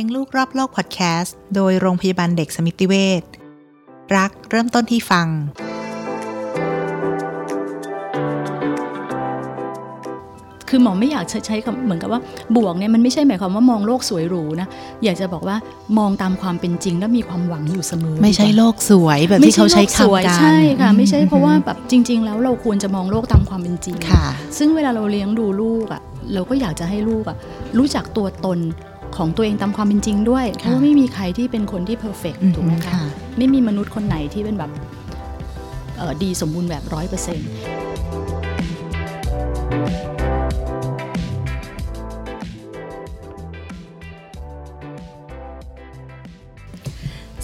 ลี้ยงลูกรอบโลกพอดแคสต์โดยโรงพยาบาลเด็กสมิติเวชรักเริ่มต้นที่ฟัง คือหมอไม่อยากใช้กับเหมือนกับว่าบวกเนี่ยมันไม่ใช่หมายความว่ามองโลกสวยหรูนะ อยากจะบอกว่ามองตามความเป็นจริงและมีความหวังอยู่เสมอ ไม่ใช่ดีกว่าโลกสวยแบบที่เขาใช้ไม่โลกสวยคำกันใช่ค่ะไม่ใช่อืเพราะว่าแบบจริง ๆ แล้วเราควรจะมองโลกตามความเป็นจริงค่ะซึ่งเวลาเราเลี้ยงดูลูกอะเราก็อยากจะให้ลูกอะรู้จักตัวตน ของตัวเองตามความเป็นจริงด้วย ค่ะราะว่าไม่มีใครที่เป็นคนที่ perfect อืมถูกไหมคะค่ะไม่มีมนุษย์คนไหนที่เป็นแบบเอ่อดีสมบูรณ์แบบร้อยเปอร์เซ็นต์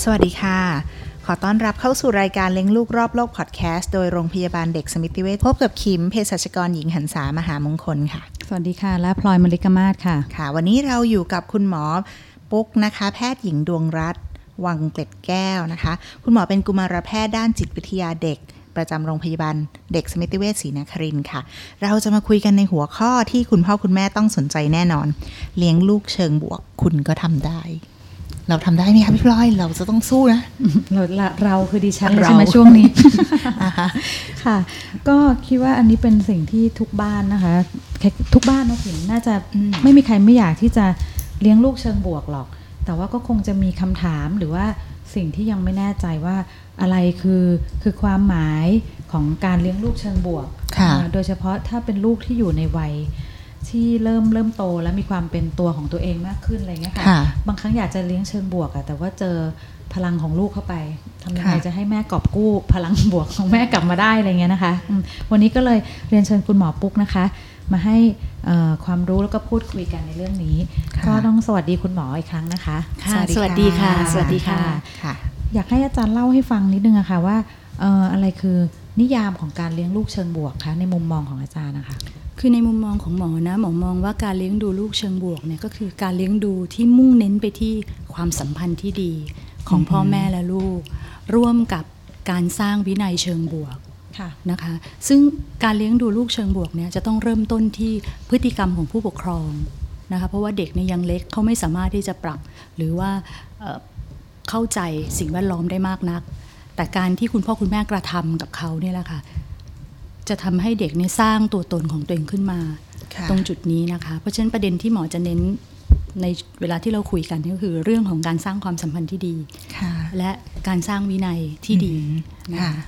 สวัสดีค่ะ ขอต้อนรับเข้าสู่รายการเลี้ยงลูกรอบโลกพอดแคสต์โดยโรงพยาบาลเด็กสมิติเวชพบกับคิมเภสัชกรหญิงหันษามหามงคลค่ะ สวัสดีค่ะ และพลอยมลิกมาศค่ะ ค่ะ วันนี้เราอยู่กับคุณหมอปุ๊กนะคะ แพทย์หญิงดวงรัตน์วังเกล็ดแก้วนะคะ คุณหมอเป็นกุมารแพทย์ด้านจิตวิทยาเด็ก ประจำโรงพยาบาลเด็กสมิติเวชศรีนครินทร์ค่ะ เราจะมาคุยกันในหัวข้อที่คุณพ่อคุณแม่ต้องสนใจแน่นอน เลี้ยงลูกเชิงบวกคุณก็ทำได้ เราทำได้ไหมคะพี่พลอยเราจะต้องสู้นะเราละเราคือดิฉันเลยเราใช่ไหมช่วงนี้อ่าฮะค่ะ ก็คิดว่าอันนี้เป็นสิ่งที่ทุกบ้านนะคะแค่ทุกบ้านนะผินน่าจะอืมไม่มีใครไม่อยากที่จะเลี้ยงลูกเชิงบวกหรอก แต่ว่าก็คงจะมีคำถามหรือว่าสิ่งที่ยังไม่แน่ใจว่าอะไรคือคือความหมายของการเลี้ยงลูกเชิงบวกค่ะอ่าโดยเฉพาะถ้าเป็นลูกที่อยู่ในวัย ที่เริ่มเริ่มโตและมีความเป็นตัวของตัวเองมากขึ้นอะไรเงี้ยค่ะค่ะ บางครั้งอยากจะเลี้ยงเชิงบวกอะแต่ว่าเจอพลังของลูกเข้าไปทำยังไงค่ะจะให้แม่กอบกู้พลังบวกของแม่กลับมาได้อะไรเงี้ยนะคะอืมวันนี้ก็เลยเรียนเชิญคุณหมอปุ๊กนะคะ มาให้เอ่อความรู้แล้วก็พูดคุยกันในเรื่องนี้ค่ะก็ต้องสวัสดีคุณหมออีกครั้งนะคะค่ะสวัสดีค่ะ สวัสดีค่ะค่ะ อยากให้อาจารย์เล่าให้ฟังนิดนึงอะค่ะว่าเอ่ออะไรคือนิยามของการเลี้ยงลูกเชิงบวกคะในมุมมองของอาจารย์นะคะ คือในมุมมองของหมอนะหมอมองว่าการเลี้ยงดูลูกเชิงบวกเนี่ยก็คือการเลี้ยงดูที่มุ่งเน้นไปที่ความสัมพันธ์ที่ดีของพ่อแม่และลูก ร่วมกับการสร้างวินัยเชิงบวกค่ะนะคะซึ่งการเลี้ยงดูลูกเชิงบวกเนี่ยจะต้องเริ่มต้นที่พฤติกรรมของผู้ปกครองนะคะเพราะว่าเด็กเนี่ยยังเล็กเขาไม่สามารถที่จะปรับ หรือว่าเอ่อเข้าใจสิ่งแวดล้อมได้มากนัก แต่การที่คุณพ่อคุณแม่กระทำกับเขาเนี่ยแหละค่ะ จะทำให้เด็กเนี่ยสร้างตัวตนของตัวเองขึ้นมาค่ะตรงจุดนี้นะคะ เพราะฉะนั้นประเด็นที่หมอจะเน้นในเวลาที่เราคุยกันก็คือเรื่องของการสร้างความสัมพันธ์ที่ดีค่ะและการสร้างวินัยที่ดีอืมนะค่ะคะ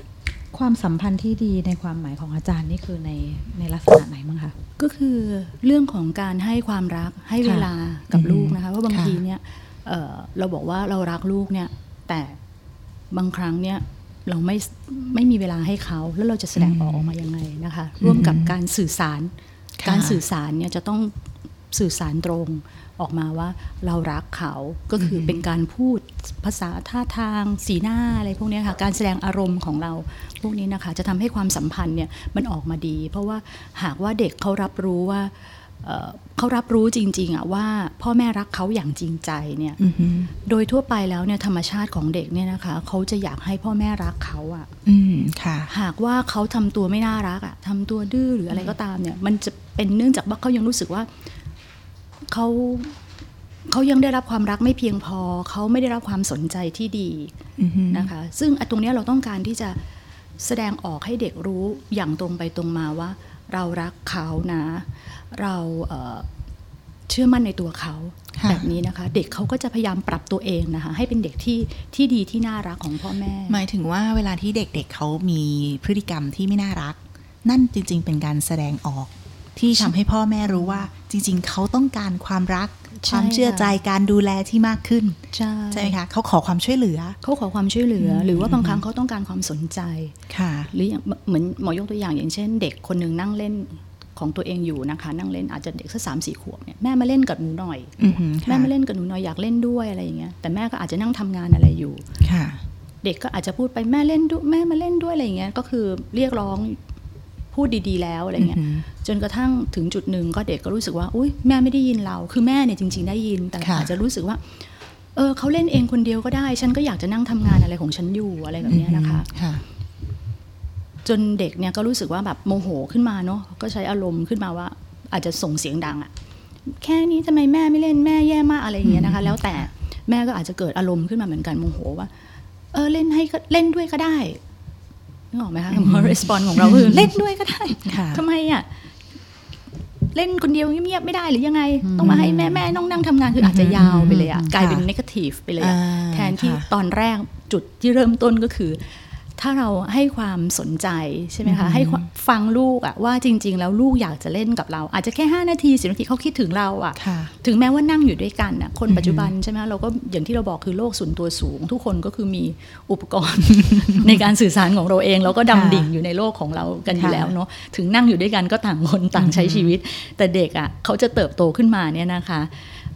ความสัมพันธ์ที่ดีในความหมายของอาจารย์นี่คือในในลักษณะไหนบ้างคะก็คือเรื่องของการให้ความรักให้เวลากับอืมลูกนะคะว่าบางค่ะทีเนี่ยเอ่อเราบอกว่าเรารักลูกเนี่ยแต่บางครั้งเนี่ย เราไม่ไม่มีเวลาให้เขา แล้วเราจะแสดงออกออกมายังไงนะคะ ร่วมกับการสื่อสารค่ะการสื่อสารเนี่ยจะต้องสื่อสารตรงออกมาว่าเรารักเขาก็คืออมเป็นการพูดภาษาท่าทาง สีหน้าอะไรพวกเนี้ยค่ะ การแสดงอารมณ์ของเราพวกนี้นะคะ จะทำให้ความสัมพันธ์เนี่ยมันออกมาดี เพราะว่าหากว่าเด็กเขารับรู้ว่า เอ่อเขารับรู้จริงๆอะว่าพ่อแม่รักเขาอย่างจริงใจเนี่ยอือหือโดยทั่วไปแล้วเนี่ยธรรมชาติของเด็กเนี่ยนะคะเขาจะอยากให้พ่อแม่รักเขาอะอืมค่ะ หากว่าเขาทำตัวไม่น่ารักอะทำตัวดื้อหรืออะไรก็ตามเนี่ย มันจะเป็นเนื่องจากว่าเขายังรู้สึกว่าเขาเขายังได้รับความรักไม่เพียงพอ เขาไม่ได้รับความสนใจที่ดีอือหือนะคะ ซึ่งไอ้ตรงเนี้ยเราต้องการที่จะแสดงออกให้เด็กรู้อย่างตรงไปตรงมาว่า เรารักเขานะ เราเอ่อเชื่อมั่นในตัวเขาค่ะแบบนี้นะคะ เด็กเขาก็จะพยายามปรับตัวเองนะคะให้เป็นเด็กที่ที่ดีที่น่ารักของพ่อแม่ หมายถึงว่าเวลาที่เด็กๆเขามีพฤติกรรมที่ไม่น่ารัก นั่นจริง ๆ เป็นการแสดงออก ที่ทำให้พ่อแม่รู้ว่า จริง ๆ เขาต้องการความรักใช่ความเชื่อใจการดูแลที่มากขึ้น ใช่ใช่ไหมคะเขาขอความช่วยเหลือ เขาขอความช่วยเหลืออมหรือว่าบางครั้งเขาต้องการความสนใจค่ะ หรืออย่างเหมือนหมอยกตัวอย่างอย่างเช่น เด็กคนหนึ่งนั่งเล่น ของตัวเองอยู่นะคะ นั่งเล่นอาจจะเด็กสักสามสี่ขวบเนี่ยแม่มาเล่นกับหนูหน่อยอือหือค่ะแม่มาเล่นกับหนูหน่อยอยากเล่นด้วยอะไรอย่างเงี้ยแต่แม่ก็อาจจะนั่งทำงานอะไรอยู่ค่ะ เด็กก็อาจจะพูดไปแม่เล่นด้วยแม่มาเล่นด้วยอะไรอย่างเงี้ยก็คือเรียกร้องพูดดีๆ แล้วอะไรเงี้ยอือหือจนกระทั่งถึงจุดหนึ่งก็เด็กก็รู้สึกว่าอุ้ยแม่ไม่ได้ยินเรา คือแม่เนี่ยจริง ๆ ได้ยิน แต่ค่ะอาจจะรู้สึกว่า เออเขาเล่นเองคนเดียวก็ได้ ฉันก็อยากจะนั่งทำงานอะไรของฉันอยู่อะไรแบบเนี้ยนะคะอือหือค่ะ จนเด็กเนี่ยก็รู้สึกว่าแบบโมโหขึ้นมาเนาะก็ใช้อารมณ์ขึ้นมาว่าอาจจะส่งเสียงดังอะแค่นี้ทำไมแม่ไม่เล่นแม่แย่มากอะไรอย่างเงี้ยนะคะ แล้วแต่แม่ก็อาจจะเกิดอารมณ์ขึ้นมาเหมือนกันโมโหว่า เออเล่นให้ก็เล่นด้วยก็ได้นึกออกไหมคะรีสปอนของเราคือเล่นด้วยก็ได้ค่ะทำไมอะเล่นคนเดียวเงียบๆไม่ได้หรือยังไง ต้องมาให้แม่แม่น้องนั่งทำงานคืออาจจะยาวไปเลยอะอืมกลายเป็นค่ะนกาทีฟไปเลยอะอ่าแทนที่ค่ะตอนแรกจุดที่เริ่มต้นก็คือ ถ้าเราให้ความสนใจใช่ไหมคะ ให้ความฟังลูกอะว่าจริง ๆ แล้วลูกอยากจะเล่นกับเรา อาจจะแค่ 5 นาทีสินาทีเขาคิดถึงเราอะค่ะถึงแม้ว่านั่งอยู่ด้วยกันน่ะคนปัจจุบันใช่ไหมเราก็อย่างที่เราบอกคือโลกส่วนตัวสูง ทุกคนก็คือมีอุปกรณ์ ในการสื่อสารของเราเองเราก็ดำดิ่งอยู่ในโลกของเรากันอยู่ค่ะแล้วเนาะถึงนั่งอยู่ด้วยกันก็ต่างคนต่างใช้ชีวิต แต่เด็กอะเขาจะเติบโตขึ้นมาเนี่ยนะคะ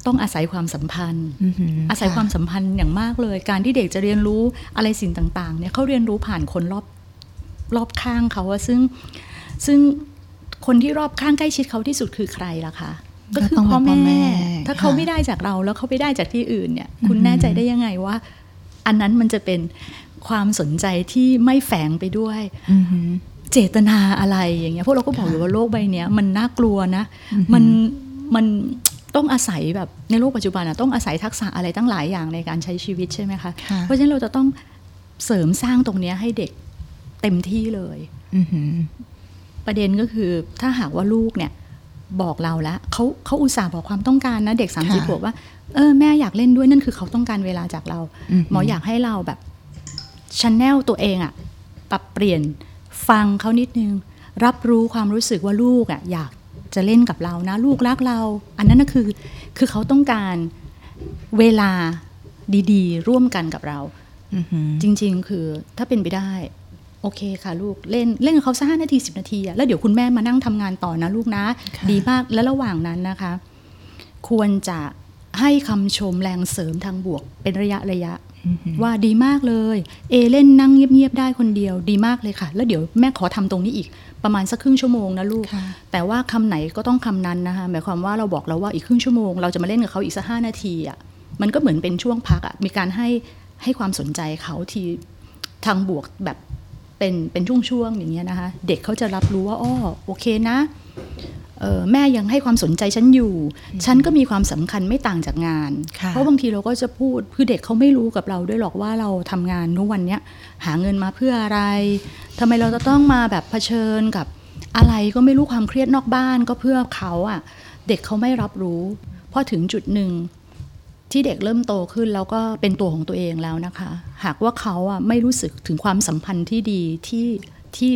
ต้องอาศัยความสัมพันธ์อือหืออาศัยค่ะความสัมพันธ์อย่างมากเลย การที่เด็กจะเรียนรู้อะไรสิ่งต่างๆเนี่ยเขาเรียนรู้ผ่านคนรอบรอบข้างเขาอะซึ่งซึ่งคนที่รอบข้างใกล้ชิดเขาที่สุดคือใครล่ะคะก็ก็คือต้องพ่อเป็นพ่อแม่แม่ ถ้าเขาค่ะไม่ได้จากเราแล้วเขาไปได้จากที่อื่นเนี่ย คุณแน่ใจได้ยังไงว่า อันนั้นมันจะเป็นความสนใจที่ไม่แฝงไปด้วยอือหือเจตนาอะไรอย่างเงี้ยพวกเราก็บอกอยู่ว่าโลกใบเนี้ยมันน่ากลัวนะอือหือมันมัน ต้องอาศัยแบบในโลกปัจจุบันอะต้องอาศัยทักษะอะไรตั้งหลายอย่างในการใช้ชีวิตใช่ไหมคะค่ะเพราะฉะนั้นเราจะต้องเสริมสร้างตรงเนี้ยให้เด็กเต็มที่เลยอือหือประเด็นก็คือถ้าหากว่าลูกเนี่ยบอกเราแล้วเขาเขาอุตส่าห์บอกความต้องการนะเด็กสามสี่ขวบค่ะว่าเออแม่อยากเล่นด้วยนั่นคือเขาต้องการเวลาจากเราอือหือหมออยากให้เราแบบ channel ตัวเองอะปรับเปลี่ยนฟังเขานิดนึง รับรู้ความรู้สึกว่าลูกอะอยาก จะเล่นกับเรานะ ลูกรักเรา อันนั้นก็คือคือเขาต้องการเวลาดีๆ ร่วมกันกับเราอือหือจริง ๆ คือถ้าเป็นไปได้ โอเคค่ะลูกเล่นเล่นกับเขาสักห้านาทีสิบนาทีอะแล้วเดี๋ยวคุณแม่มานั่งทำงานต่อนะลูกนะค่ะดีมากและระหว่างนั้นนะคะ ควรจะให้คำชมแรงเสริมทางบวกเป็นระยะระยะอือหือว่าดีมากเลย เอเล่นนั่งเงียบๆได้คนเดียวดีมากเลยค่ะ แล้วเดี๋ยวแม่ขอทำตรงนี้อีก ประมาณสักครึ่งชั่วโมงนะลูกค่ะแต่ว่าคำไหนก็ต้องคำนั้นนะคะหมายความว่าเราบอกแล้วว่าอีกครึ่งชั่วโมงเราจะมาเล่นกับเขาอีกสักห้านาทีอะมันก็เหมือนเป็นช่วงพักอะมีการให้ให้ความสนใจเขาทีทางบวกแบบเป็นเป็นช่วงๆอย่างเงี้ยนะคะ เด็กเขาจะรับรู้ว่าอ้อโอเคนะเออ แม่ยังให้ความสนใจฉันอยู่ ฉันก็มีความสำคัญไม่ต่างจากงานค่ะเพราะบางทีเราก็จะพูดคือเด็กเขาไม่รู้กับเราด้วยหรอกว่าเราทำงานทุกวันเนี้ยหาเงินมาเพื่ออะไรทำไมเราจะต้องมาแบบเผชิญกับอะไรก็ไม่รู้ความเครียดนอกบ้านก็เพื่อเขาอะเด็กเขาไม่รับรู้พอถึงจุดหนึ่งที่เด็กเริ่มโตขึ้นแล้วก็เป็นตัวของตัวเองแล้วนะคะ หากว่าเขาอะไม่รู้สึกถึงความสัมพันธ์ที่ดีที่ที่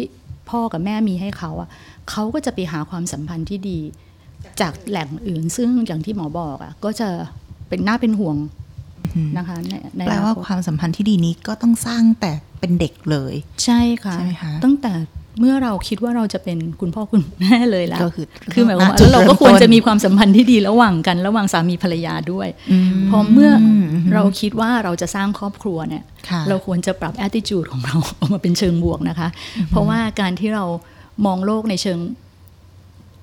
พ่อกับแม่มีให้เขาอะเขาก็จะไปหาความสัมพันธ์ที่ดี จากแหล่งอื่น ซึ่งอย่างที่หมอบอกอะก็จะเป็นน่าเป็นห่วงนะคะในในแปลว่าอนาคตความสัมพันธ์ที่ดีนี้ก็ต้องสร้างแต่เป็นเด็กเลย ใช่ค่ะใช่ไหมคะตั้งแต่ เมื่อเราคิดว่าเราจะเป็นคุณพ่อคุณแม่เลยแล้ว ก็คือคือหมายความว่าณจุดแล้วเราก็มควรต้นจะมีความสัมพันธ์ที่ดีระหว่างกัน ระหว่างสามีภรรยาด้วยมพอเมื่อเราคิดว่าเราจะสร้างครอบครัวเนี่ยค่ะเราควรจะปรับ attitude ของเราออกมาเป็นเชิงบวกนะคะ เพราะว่าการที่เรามองโลกในเชิง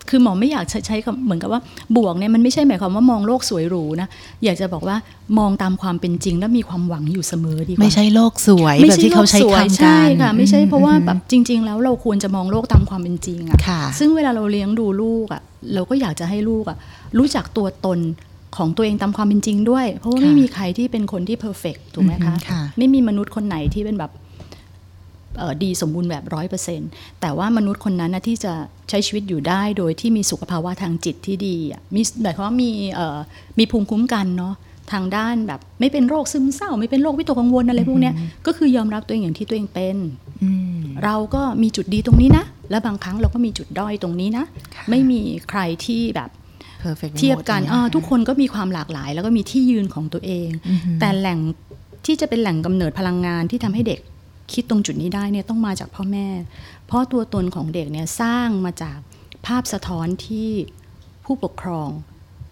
คือหมอไม่อยากใช้ใช้คำเหมือนกับว่าบวกเนี่ยมันไม่ใช่หมายความว่ามองโลกสวยหรูนะอยากจะบอกว่ามองตามความเป็นจริงและมีความหวังอยู่เสมอดีกว่าไม่ใช่โลกสวยไม่แบบใช่ที่โลเขากใช้สวยคำกันใช่ค่ะไม่ใช่เพราะว่าอืมแบบจริง ๆ แล้วเราควรจะมองโลกตามความเป็นจริงอะค่ะ ซึ่งเวลาเราเลี้ยงดูลูกอะเราก็อยากจะให้ลูกอะรู้จักตัวตนของตัวเองตามความเป็นจริงด้วย เพราะว่าค่ะไม่มีใครที่เป็นคนที่เพอร์เฟกถูกไหมอือฮึคะค่ะไม่มีมนุษย์คนไหนที่เป็นแบบเอ่อ ดีสมบูรณ์แบบร้อยเปอร์เซ็นแต่ว่ามนุษย์คนนั้นนะที่จะใช้ชีวิตอยู่ได้โดยที่มีสุขภาวะทางจิตที่ดีอะมีหมายความว่ามีเอ่อมีภูมิคุ้มกันเนาะทางด้านแบบไม่เป็นโรคซึมเศร้า ไม่เป็นโรควิตกกังวลอะไรพวกเนี้ยก็คือยอมรับตัวเองอย่างที่ตัวเองเป็นอืมเราก็มีจุดดีตรงนี้นะ และบางครั้งเราก็มีจุดด้อยตรงนี้นะค่ะไม่มีใครที่แบบ perfect เทียบกันหมดอ่าเลยะทุกคนก็มีความหลากหลาย แล้วก็มีที่ยืนของตัวเองอือหือแต่แหล่งที่จะเป็นแหล่งกำเนิดพลังงานที่ทำให้เด็ก คิดตรงจุดนี้ได้เนี่ยต้องมาจากพ่อแม่ เพราะตัวตนของเด็กเนี่ยสร้างมาจากภาพสะท้อนที่ผู้ปกครอง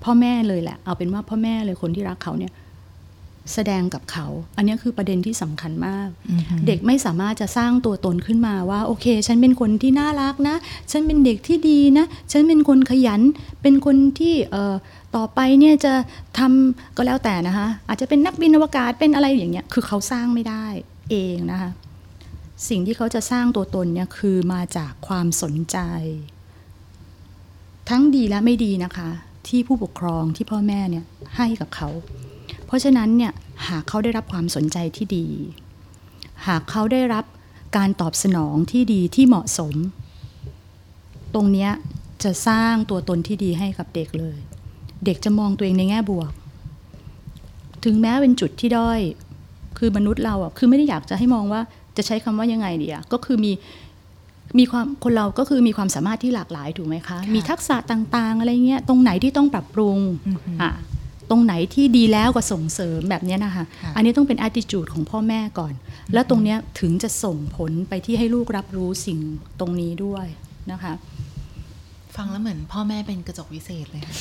พ่อแม่เลยแหละ เอาเป็นว่าพ่อแม่เลยคนที่รักเขาเนี่ยแสดงกับเขา อันนี้คือประเด็นที่สำคัญมากอือหือเด็กไม่สามารถจะสร้างตัวตนขึ้นมาว่า โอเค ฉันเป็นคนที่น่ารักนะ ฉันเป็นเด็กที่ดีนะ ฉันเป็นคนขยัน เป็นคนที่เอ่อต่อไปเนี่ยจะทำก็แล้วแต่นะคะ อาจจะเป็นนักบินอวกาศเป็นอะไรอย่างเงี้ย คือเขาสร้างไม่ได้เองนะคะ สิ่งที่เขาจะสร้างตัวตนเนี่ยคือมาจากความสนใจ ทั้งดีและไม่ดีนะคะ ที่ผู้ปกครองที่พ่อแม่เนี่ยให้กับเขา เพราะฉะนั้นเนี่ยหากเขาได้รับความสนใจที่ดี หากเขาได้รับการตอบสนองที่ดีที่เหมาะสม ตรงนี้จะสร้างตัวตนที่ดีให้กับเด็กเลย เด็กจะมองตัวเองในแง่บวก ถึงแม้เป็นจุดที่ด้อยคือมนุษย์เราอะคือไม่ได้อยากจะให้มองว่า จะใช้คำว่ายังไงดีอะก็คือมีมีความคนเราก็คือมีความสามารถที่หลากหลายถูกไหมคะ มีทักษะต่างๆ อะไรเงี้ยตรงไหนที่ต้องปรับปรุงอะตรงไหนที่ดีแล้วก็ส่งเสริมแบบเนี้ยนะคะค่ะอันนี้ต้องเป็น attitude ของพ่อแม่ก่อน แล้วตรงเนี้ยถึงจะส่งผลไปที่ให้ลูกรับรู้สิ่งตรงนี้ด้วยนะคะ ฟังแล้วเหมือนพ่อแม่เป็นกระจกวิเศษเลยค่ะ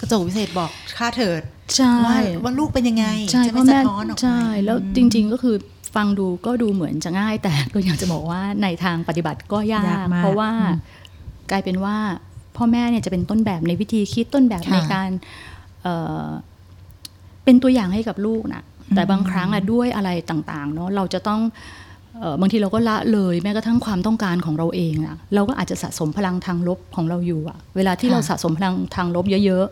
กระจกวิเศษบอกค่าเถิดใช่ว่าว่าลูกเป็นยังไงใช่จะพ่ไม่อสะแม่ท้อนออกมาใช่ แล้วอืมจริง ๆก็คือ ฟังดูก็ดูเหมือนจะง่าย แต่ก็อยากจะบอกว่าในทางปฏิบัติก็ยายากกมากเพราะว่าอืมกลายเป็นว่าพ่อแม่เนี่ยจะเป็นต้นแบบในวิธีคิดต้นแบบค่ะในการเอ่อเป็นตัวอย่างให้กับลูกนะแต่บางครั้งอะด้วยอะไรต่างๆเนาะเราจะต้องเอ่อบางทีเราก็ละเลยแม้กระทั่งความต้องการของเราเองอะเราก็อาจจะสะสมพลังทางลบของเราอยู่อะเวลาที่ค่ะเราสะสมพลังทางลบเยอะ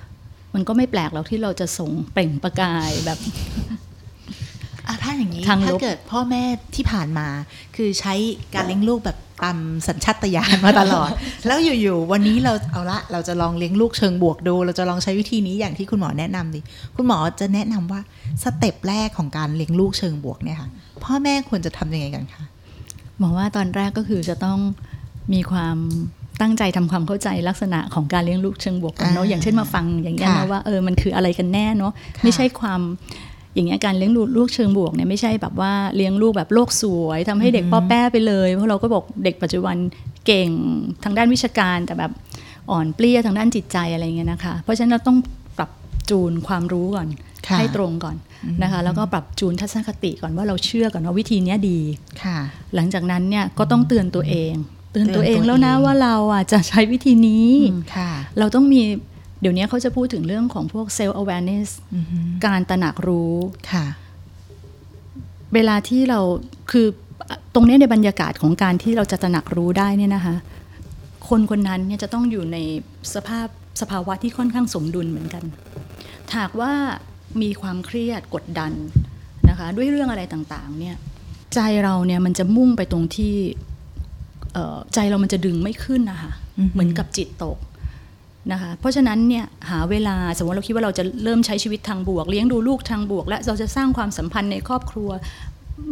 ๆ มันก็ไม่แปลกหรอกที่เราจะส่งเปล่งประกายแบบอะ ถ้าอย่างนี้ทางลบถ้าเกิดพ่อแม่ที่ผ่านมา คือใช้การเลี้ยงลูกแบบตามสัญชาตญาณมาตลอด แล้วอยู่ๆวันนี้เราเอาละเราจะลองเลี้ยงลูกเชิงบวกดู เราจะลองใช้วิธีนี้อย่างที่คุณหมอแนะนำดิคุณหมอจะแนะนำว่าสเต็ปแรกของการเลี้ยงลูกเชิงบวกเนี่ยค่ะพ่อแม่ควรจะทำยังไงกันคะบอกว่าตอนแรกก็คือจะต้องมีความตั้งใจทำความเข้าใจลักษณะของการเลี้ยงลูกเชิงบวกกันเนาะอ่าอย่างเช่นมาฟังอย่างเงี้ยค่ะนะว่าเออมันคืออะไรกันแน่เนาะค่ะไม่ใช่ความ อย่างเงี้ยการเลี้ยงลูกลูกเชิงบวกเนี่ยไม่ใช่แบบว่าเลี้ยงลูกแบบโลกสวยทำให้เด็กป้อแป้ไปเลยเพราะเราก็บอกเด็กปัจจุบันเก่งทางด้านวิชาการแต่แบบอ่อนเปลี้ยทางด้านจิตใจอะไรเงี้ยนะคะ เพราะฉะนั้นเราต้องปรับจูนความรู้ก่อนค่ะให้ตรงก่อนนะคะ แล้วก็ปรับจูนทัศนคติก่อนว่าเราเชื่อก่อนว่าวิธีเนี้ยดีค่ะ หลังจากนั้นเนี่ยก็ต้องเตือนตัวเอง เตือนตัวเองเตือนตัวแล้วนะเองว่าเราอะจะใช้วิธีนี้ค่ะเราต้องมี เดี๋ยวนี้เขาจะพูดถึงเรื่องของพวก self awareness อือฮึการตระหนักรู้ค่ะ เวลาที่เราคือตรงเนี้ยในบรรยากาศของการที่เราจะตระหนักรู้ได้เนี่ยนะคะ คนคนนั้นเนี่ยจะต้องอยู่ในสภาพสภาวะที่ค่อนข้างสมดุลเหมือนกันหากว่ามีความเครียดกดดันนะคะ ด้วยเรื่องอะไรต่างๆ เนี่ย ใจเราเนี่ยมันจะมุ่งไปตรงที่เอ่อใจเรามันจะดึงไม่ขึ้นนะคะอือฮึเหมือนกับจิตตก นะคะเพราะฉะนั้นเนี่ยหาเวลาสมมติเราคิดว่าเราจะเริ่มใช้ชีวิตทางบวก เลี้ยงดูลูกทางบวก และเราจะสร้างความสัมพันธ์ในครอบครัว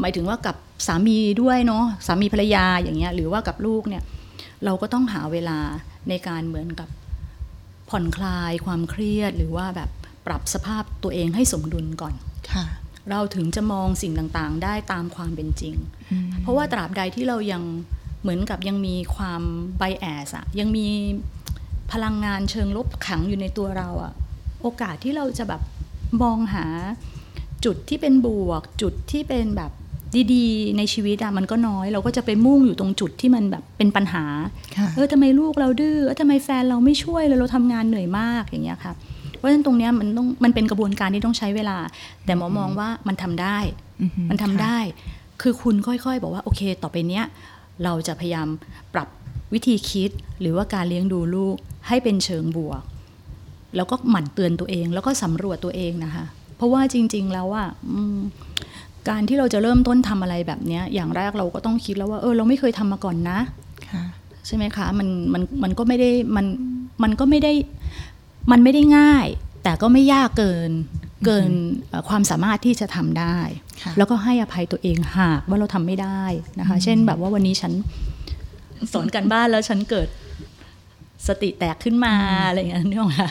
หมายถึงว่ากับสามีด้วยเนาะสามีภรรยาอย่างเงี้ยหรือว่ากับลูกเนี่ยเราก็ต้องหาเวลาในการเหมือนกับผ่อนคลายความเครียด หรือว่าแบบปรับสภาพตัวเองให้สมดุลก่อนค่ะ เราถึงจะมองสิ่งต่างๆ ได้ตามความเป็นจริง เพราะว่าตราบใดที่เรายังเหมือนกับยังมีความไบแอสอะยังมี พลังงานเชิงลบขังอยู่ในตัวเราอะโอกาสที่เราจะแบบมองหาจุดที่เป็นบวก จุดที่เป็นแบบดีๆ ในชีวิตอะมันก็น้อย เราก็จะไปมุ่งอยู่ตรงจุดที่มันแบบเป็นปัญหาค่ะเออทำไมลูกเราดื้อเออทำไมแฟนเราไม่ช่วยเลยเราทำงานเหนื่อยมากอย่างเงี้ยค่ะเพราะฉะนั้นตรงเนี้ยมันต้องมันเป็นกระบวนการที่ต้องใช้เวลา แต่หมอมองว่ามันทำได้อือฮึมันทำค่ะได้ คือคุณค่อยๆ บอกว่าโอเค ต่อไปเนี้ยเราจะพยายามปรับวิธีคิดหรือว่าการเลี้ยงดูลูก ให้เป็นเชิงบวก แล้วก็หมั่นเตือนตัวเอง แล้วก็สำรวจตัวเองนะคะ เพราะว่าจริง ๆ แล้วว่าการที่เราจะเริ่มต้นทำอะไรแบบเนี้ยอย่างแรกเราก็ต้องคิดแล้วว่าเออเราไม่เคยทำมาก่อนนะค่ะใช่ไหมคะมันมันมันก็ไม่ได้มันมันก็ไม่ได้มันไม่ได้ง่าย แต่ก็ไม่ยากเกินเกินเอ่อความสามารถที่จะทำได้ค่ะแล้วก็ให้อภัยตัวเองหากว่าเราทำไม่ได้นะคะ เช่นแบบว่าวันนี้ฉันสอนกันบ้านแล้วฉันเกิด สติแตกขึ้นมาอะไรอย่างเงี้ยนึกออกไหมคะ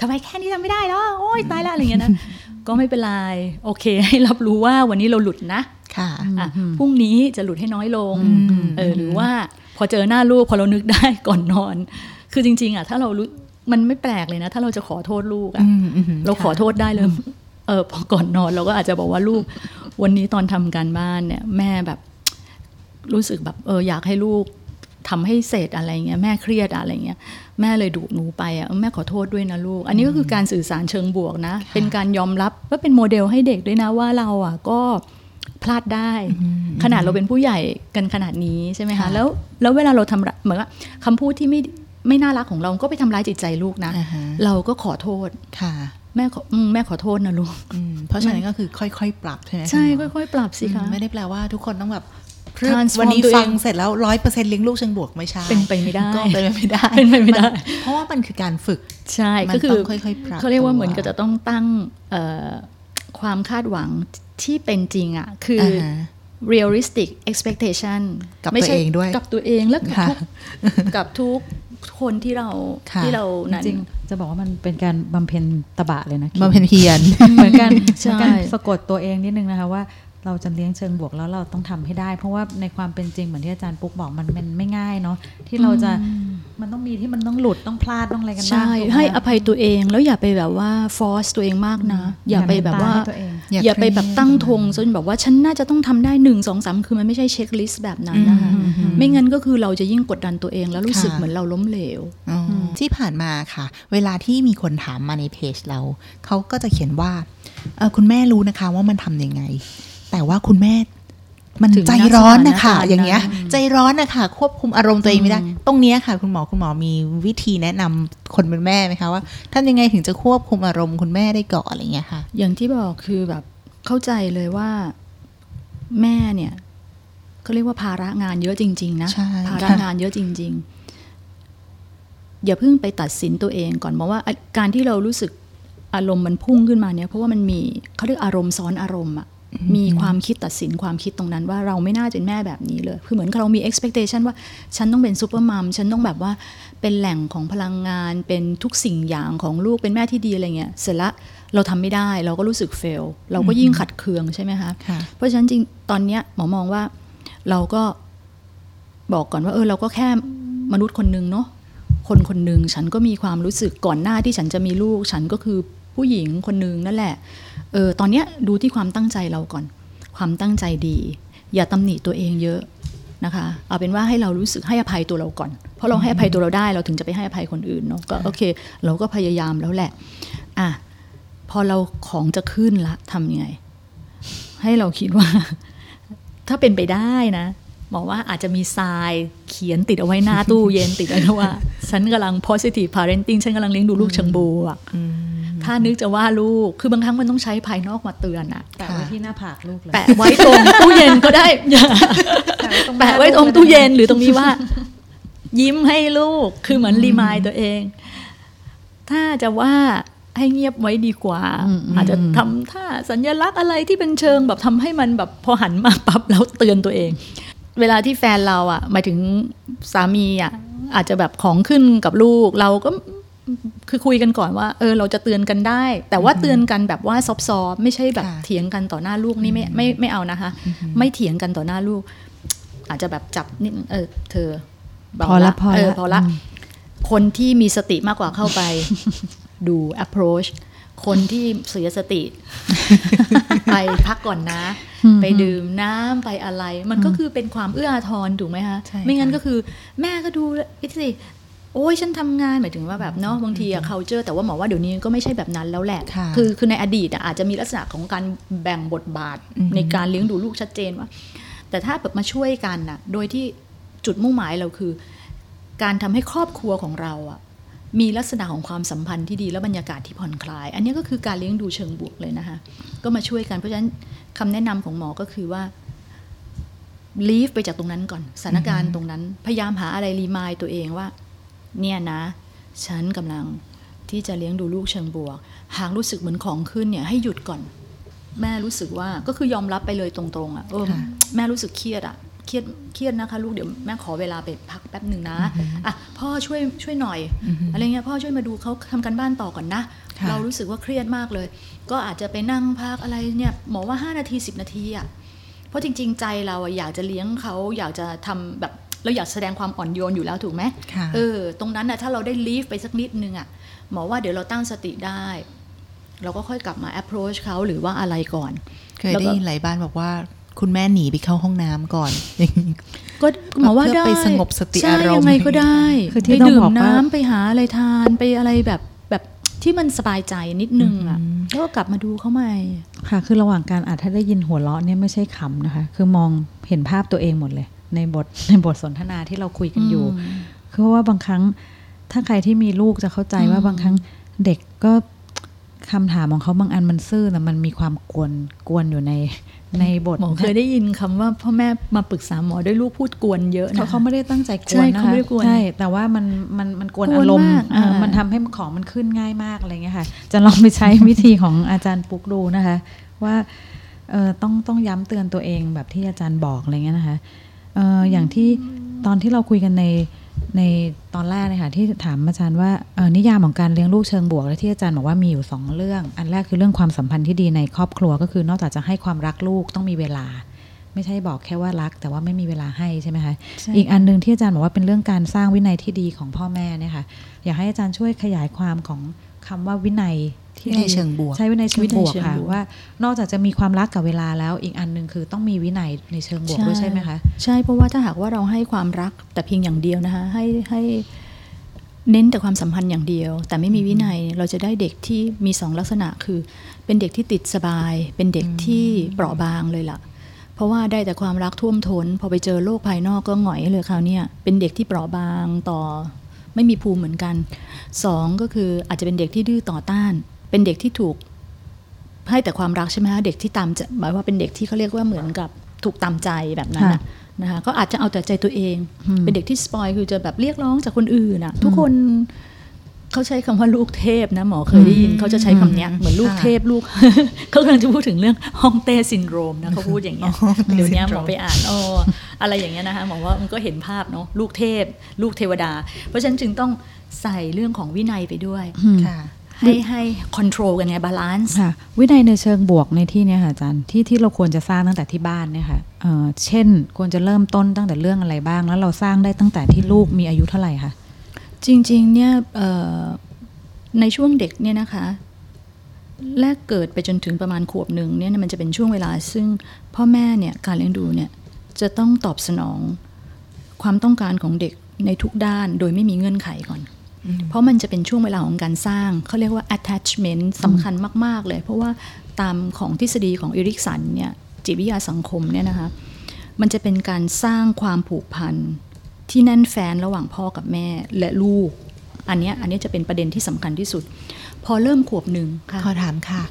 ทำไมแค่นี้ทำไม่ได้เนาะโอ๊ยตายละอะไรอย่างเงี้ยนะก็ไม่เป็นไรโอเค ให้รับรู้ว่าวันนี้เราหลุดนะค่ะอะพรุ่งนี้จะหลุดให้น้อยลงอืมเออหรือว่าพอเจอหน้าลูกพอเรานึกได้ก่อนนอน คือจริง ๆ อะ ถ้าเรารู้มันไม่แปลกเลยนะ ถ้าเราจะขอโทษลูกอะอืมอืมเราขอโทษได้เลยเออพอก่อนนอนเราก็อาจจะบอกว่าลูก วันนี้ตอนทำการบ้านเนี่ย แม่แบบ รู้สึกแบบ เอออยากให้ลูก ทำให้เสร็จอะไรเงี้ยแม่เครียดอะไรเงี้ยแม่เลยดุหนูไปอะเออแม่ขอโทษด้วยนะลูก อันนี้ก็คือการสื่อสารเชิงบวกนะ เป็นการยอมรับว่าเป็นโมเดลให้เด็กด้วยนะว่าเราอะก็พลาดได้ ขนาดเราเป็นผู้ใหญ่กันขนาดนี้ใช่ไหมคะค่ะแล้วแล้วเวลาเราทำเหมือนว่าคำพูดที่ไม่ไม่น่ารักของเราก็ไปทำร้ายจิตใจลูกนะอ่าฮะเราก็ขอโทษค่ะแม่ขออืมแม่ขอโทษนะลูกอืมเพราะฉะนั้นก็คือค่อยๆ ปรับใช่ไหมใช่ณหมค่อย ๆ ปรับสิคะอืมไม่ได้แปลว่าทุกคนต้องแบบ Transform วันนี้ตัวเองฟังเสร็จแล้วร้อยเปอร์เซ็นต์เลี้ยงลูกเชิงบวกไม่ใช่ เป็นไปไม่ได้ก็เป็นไปไม่ได้เป็นไปไม่ได้นเพราะว่ามันคือการฝึกใช่มันก็คือต้องค่อยๆปรับเขาเรียกว่าตัวเหมือนกับจะต้องตั้งเอ่อความคาดหวังที่เป็นจริงอะคืออฮะ realistic expectation กับไม่ใช่ตัวเองด้วยกับตัวเองและกับค่ะทุกกับทุกคนที่เราค่ะที่เรานั้นจริงๆจะบอกว่ามันเป็นการบำเพ็ญตบะเลยนะมาเป็นเพียรเหมือนกันใช่เหมือนกันสะกดตัวเองนิดนึงนะคะว่า เราจะเลี้ยงเชิงบวกแล้วเราต้องทำให้ได้ เพราะว่าในความเป็นจริงเหมือนที่อาจารย์ปุ๊กบอกมันมันไม่ง่ายเนาะที่เราจะมันต้องมีที่มันต้องหลุดต้องพลาดต้องอะไรกันบ้างใช่ถูกไมให้อภัยตัวเองแล้วอย่าไปแบบว่า force ตัวเองมากนะ อย่าไปแบบว่า อย่าไปตามให้ตัวเองอย่าอย่าไปแบบเครียดตั้งธงจนแบบว่าฉันน่าจะต้องทำได้หนึ่งสองสามคือมันไม่ใช่เช็คลิสต์แบบนั้นนะคะอืมอืมไม่งั้นก็คือเราจะยิ่งกดดันตัวเองแล้วรู้สึกค่ะเหมือนเราล้มเหลวอ๋ออที่ผ่านมาค่ะ เวลาที่มีคนถามมาในเพจเราเขาก็จะเขียนว่าเออคุณแม่รู้นะคะว่ามันทำยังไง แต่ว่าคุณแม่มันถึงใจร้อนนะคะณสถานะอย่างเงี้ยนั้นใจร้อนนะคะควบคุมอารมณ์ตัวเองไม่ได้อืมตรงเนี้ยค่ะ คุณหมอคุณหมอมีวิธีแนะนำคนเป็นแม่ไหมคะว่าทำยังไงถึงจะควบคุมอารมณ์คุณแม่ได้ก่อนอะไรเงี้ยค่ะ อย่างที่บอกคือแบบเข้าใจเลยว่าแม่เนี่ยเขาเรียกว่าภาระงานเยอะจริง ๆ นะใช่ภาระค่ะงานเยอะจริง ๆ อย่าเพิ่งไปตัดสินตัวเองก่อนเพราะว่าการที่เรารู้สึกอารมณ์มันพุ่งขึ้นมาเนี่ยเพราะว่ามันมีเขาเรียกอารมณ์ซ้อนอารมณ์อะ มีความคิดตัดสินความคิดตรงนั้นว่าเราไม่น่าจะเป็นแม่แบบนี้เลย คือเหมือนกับเรามี expectation ว่าฉันต้องเป็นซูเปอร์มัมฉันต้องแบบว่าเป็นแหล่งของพลังงาน เป็นทุกสิ่งอย่างของลูกเป็นแม่ที่ดีอะไรเงี้ยเสร็จละเราทำไม่ได้เราก็รู้สึกเฟลเราก็ยิ่งขัดเคืองใช่ไหมคะค่ะเพราะฉะนั้นจริงตอนเนี้ยหมอมองว่าเราก็บอกก่อนว่าเออเราก็แค่มนุษย์คนหนึ่งเนาะคนคนหนึ่งฉันก็มีความรู้สึกก่อนหน้าที่ฉันจะมีลูก ฉันก็คือผู้หญิงคนหนึ่งนั่นแหละ เออตอนเนี้ยดูที่ความตั้งใจเราก่อน ความตั้งใจดี อย่าตำหนิตัวเองเยอะนะคะ เอาเป็นว่าให้เรารู้สึกให้อภัยตัวเราก่อน เพราะเราให้อภัยตัวเราได้เราถึงจะไปให้อภัยคนอื่นเนาะก็โอเค เราก็พยายามแล้วแหละอะพอเราของจะขึ้นละทำยังไง ให้เราคิดว่า ถ้าเป็นไปได้นะบอกว่าอาจจะมีทรายเขียนติดเอาไว้หน้าตู้เย็นติดเอาไว้ว่า ฉันกำลัง positive parenting ฉันกำลังเลี้ยงดูลูกเชิงบวก ถ้านึกจะว่าลูก คือบางครั้งมันต้องใช้ภายนอกมาเตือนอะแปะไว้ที่หน้าผากลูกเลยแปะไว้ตรงตู้เย็นก็ได้อย่าแปะไว้ตรงตู้เย็นหรือตรงนี้ว่า ยิ้มให้ลูกคือเหมือนรีมายตัวเอง ถ้าจะว่าให้เงียบไว้ดีกว่าอืมอืมอาจจะทำท่าสัญลักษณ์อะไรที่เป็นเชิงแบบทำให้มันแบบพอหันมาปั๊บแล้วเตือนตัวเอง เวลาที่แฟนเราอะหมายถึงสามีอะอาจจะแบบของขึ้นกับลูกเราก็ คือคุยกันก่อนว่าเออเราจะเตือนกันได้ แต่ว่าเตือนกันแบบว่าซอฟๆไม่ใช่แบบค่ะเถียงกันต่อหน้าลูกนี่ไม่ไม่ไม่เอานะคะ ไม่เถียงกันต่อหน้าลูก อาจจะแบบจับนิดเออ เธอเบาพอละพอละเออพอละอืมคนที่มีสติมากกว่าเข้าไป ดู approach คนที่เสียสติ ไปพักก่อนนะ ไปดื่มน้ำไปอะไร มันก็คือเป็นความเอื้ออาทรถูกไหมคะใช่ไม่งั้นค่ะก็คือ แม่ก็ดูอิสิ โอ้ยฉันทำงานหมายถึงว่าแบบเนาะบางทีอะ culture แต่ว่าหมอว่าเดี๋ยวนี้ก็ไม่ใช่แบบนั้นแล้วแหละค่ะอคือในอดีตอะอาจจะมีลักษณะของการแบ่งบทบาทอือฮึในการเลี้ยงดูลูกชัดเจนว่า แต่ถ้าแบบมาช่วยกันน่ะโดยที่จุดมุ่งหมายเราคือ การทำให้ครอบครัวของเราอะมีลักษณะของความสัมพันธ์ที่ดีและบรรยากาศที่ผ่อนคลาย อันนี้ก็คือการเลี้ยงดูเชิงบวกเลยนะคะก็มาช่วยกันเพราะฉะนั้นคำแนะนำของหมอก็คือว่าลีฟไปจากตรงนั้นก่อนสถานการณ์ตรงนั้น พยายามหาอะไรรีมายตัวเองว่า เนี่ยนะ ฉันกำลังที่จะเลี้ยงดูลูกเชิงบวก หากรู้สึกเหมือนของขึ้นเนี่ยให้หยุดก่อน แม่รู้สึกว่าก็คือยอมรับไปเลยตรงๆอะ่ะเออค่ะแม่รู้สึกเครียดอะ่ะเครียดเครียดนะคะลูกเดี๋ยวแม่ขอเวลาไปพักแป๊บหนึ่งนะอะพ่อช่วยช่วยหน่อยอะไรเงี้ยพ่อช่วยมาดูเขาทำกันบ้านต่อก่อนนะค่ะเรารู้สึกว่าเครียดมากเลย ก็อาจจะไปนั่งพักอะไรเนี่ยหมอว่า 5 นาที 10 นาทีอะ่ะเพราะจริง ๆ ใจเราอะอยากจะเลี้ยงเขาอยากจะทำแบบ เราอยากแสดงความอ่อนโยนอยู่แล้วถูกไหมค่ะเออ ตรงนั้นนะถ้าเราได้ลีฟไปสักนิดนึงอะ่ะหมอว่าเดี๋ยวเราตั้งสติได้ เราก็ค่อยกลับมา approach เขาหรือว่าอะไรก่อน เคยแล้วได้ก็ยินหลายบ้านบอกว่าคุณแม่หนีไปเข้าห้องน้ำก่อนอย่างนี้ก็หมอว่าเพื่อได้ไปสงบสติใช่อารมณ์ยังไงก็ได้คือที่ไปต้องดื่บมอกว่าน้ำไปหาอะไรทานไปอะไรแบบแบบที่มันสบายใจนิดนึงอะ่ะแล้วก็กลับมาดูเขาใหม่ค่ะ คือระหว่างการอาจถ้าได้ยินหัวเราะเนี่ยไม่ใช่ขำนะคะ คือมองเห็นภาพตัวเองหมดเลย ในบทในบทสนทนาที่เราคุยกันอยู่ คือว่าบางครั้งถ้าใครที่มีลูกจะเข้าใจว่าบางครั้งเด็กก็คำถามของเขาบางอันมันซื่อแต่มันมีความกวนกวนอยู่ในในบทหมอเคยได้ยินคำว่าพ่อแม่มาปรึกษาหมอด้วยลูกพูดกวนเยอะเขานะเขาไม่ได้ตั้งใจกใช่วนนะเขาคะไม่ได้กวนใช่แต่ว่ามันมันมันกวนกวนอารมณ์มากเอออ่ามัมันทำให้ของมันขึ้นง่ายมากอะไรเงี้ยค่ะ จะลองไปใช้วิธีของอาจารย์ปุ๊กดูนะคะ ว่าเออต้องต้องย้ำเตือนตัวเองแบบที่อาจารย์บอกอะไรเงี้ยนะคะเอออย่างที่ตอนที่เราคุยกันในในตอนแรกเลยค่ะที่ถามอาจารย์ว่าเออนิยามของการเลี้ยงลูกเชิงบวกและที่อาจารย์บอกว่ามีอยู่สองเรื่อง อันแรกคือเรื่องความสัมพันธ์ที่ดีในครอบครัวก็คือนอกจากจะให้ความรักลูกต้องมีเวลา ไม่ใช่บอกแค่ว่ารัก แต่ว่าไม่มีเวลาให้ใช่ไหมคะใช่อีกอันหนึ่งที่อาจารย์บอกว่าเป็นเรื่องการสร้างวินัยที่ดีของพ่อแม่เนี่ยค่ะอยากให้อาจารย์ช่วยขยายความของคำว่าวินัย ที่วินัยดีเชิงบวก ใช่วินัยเชิงวินับยวกเชิงค่ะบวกว่า นอกจากจะมีความรักกับเวลาแล้วอีกอันหนึ่งคือต้องมีวินัยในเชิงบวกด้วยใช่ไหมคะ ใช่เพราะว่าถ้าหากว่าเราให้ความรักแต่เพียงอย่างเดียวนะคะ ให้ให้เน้นแต่ความสัมพันธ์อย่างเดียว แต่ไม่มีวินัยเราจะได้เด็กที่มีสองลักษณะคือ เป็นเด็กที่ติดสบาย เป็นเด็กที่เปราะบางเลยล่ะ เพราะว่าได้แต่ความรักท่วมทนพอไปเจอโลกภายนอกก็หงอยเลยคราวเนี้ยเป็นเด็กที่เปราะบางต่อไม่มีภูมิเหมือนกันสองก็คืออาจจะเป็นเด็กที่ดื้อต่อต้าน เป็นเด็กที่ถูก ให้แต่ความรักใช่ไหมคะเด็กที่ตามจะหมายว่าเป็นเด็กที่เขาเรียกว่าเหมือนกับถูกตามใจแบบนั้นน่ะนะคะก็อาจจะเอาแต่ใจตัวเอง เป็นเด็กที่สปอยคือจะแบบเรียกร้องจากคนอื่นน่ะทุกคนเขาใช้คำว่าลูกเทพนะหมอเคยได้ยินเขาจะใช้คำเนี้ยเหมือนลูกเทพลูกเขากำลังจะพูดถึงเรื่องฮ่องเต้ซินโดรมนะเขาพูดอย่างเงี้ยเดี๋ยวนี้หมอไปอ่านอ๋ออะไรอย่างเงี้ยนะคะหมอว่ามันก็เห็นภาพเนาะลูกเทพ ลูกเทวดา เพราะฉะนั้นจึงต้องใส่เรื่องของวินัยไปด้วยค่ะ ให้ให้ controlกันไง balance ค่ะวินัยในเชิงบวกในที่เนี้ยค่ะอาจารย์ที่ที่เราควรจะสร้างตั้งแต่ที่บ้านเนี่ยค่ะเอ่อเช่นควรจะเริ่มต้นตั้งแต่เรื่องอะไรบ้าง แล้วเราสร้างได้ตั้งแต่ที่ลูกมีอายุเท่าไหร่คะจริงๆเนี่ยเอ่อในช่วงเด็กเนี่ยนะคะแรกเกิดไปจนถึงประมาณขวบหนึ่งเนี่ยมันจะเป็นช่วงเวลา ซึ่งพ่อแม่เนี่ยการเลี้ยงดูเนี่ยจะต้องตอบสนองความต้องการของเด็กในทุกด้านโดยไม่มีเงื่อนไขก่อน เพราะมันจะเป็นช่วงเวลาของการสร้าง เขาเรียกว่า attachment สำคัญมาก ๆ เลย เพราะว่าตามของทฤษฎีของเอริกสันเนี่ยจิตวิทยาสังคมเนี่ยนะคะ มันจะเป็นการสร้างความผูกพันที่แน่นแฟนระหว่างพ่อกับแม่และลูก อันเนี้ยอันเนี้ยจะเป็นประเด็นที่สำคัญที่สุด พอเริ่มขวบหนึ่งค่ะขอถามค่ะ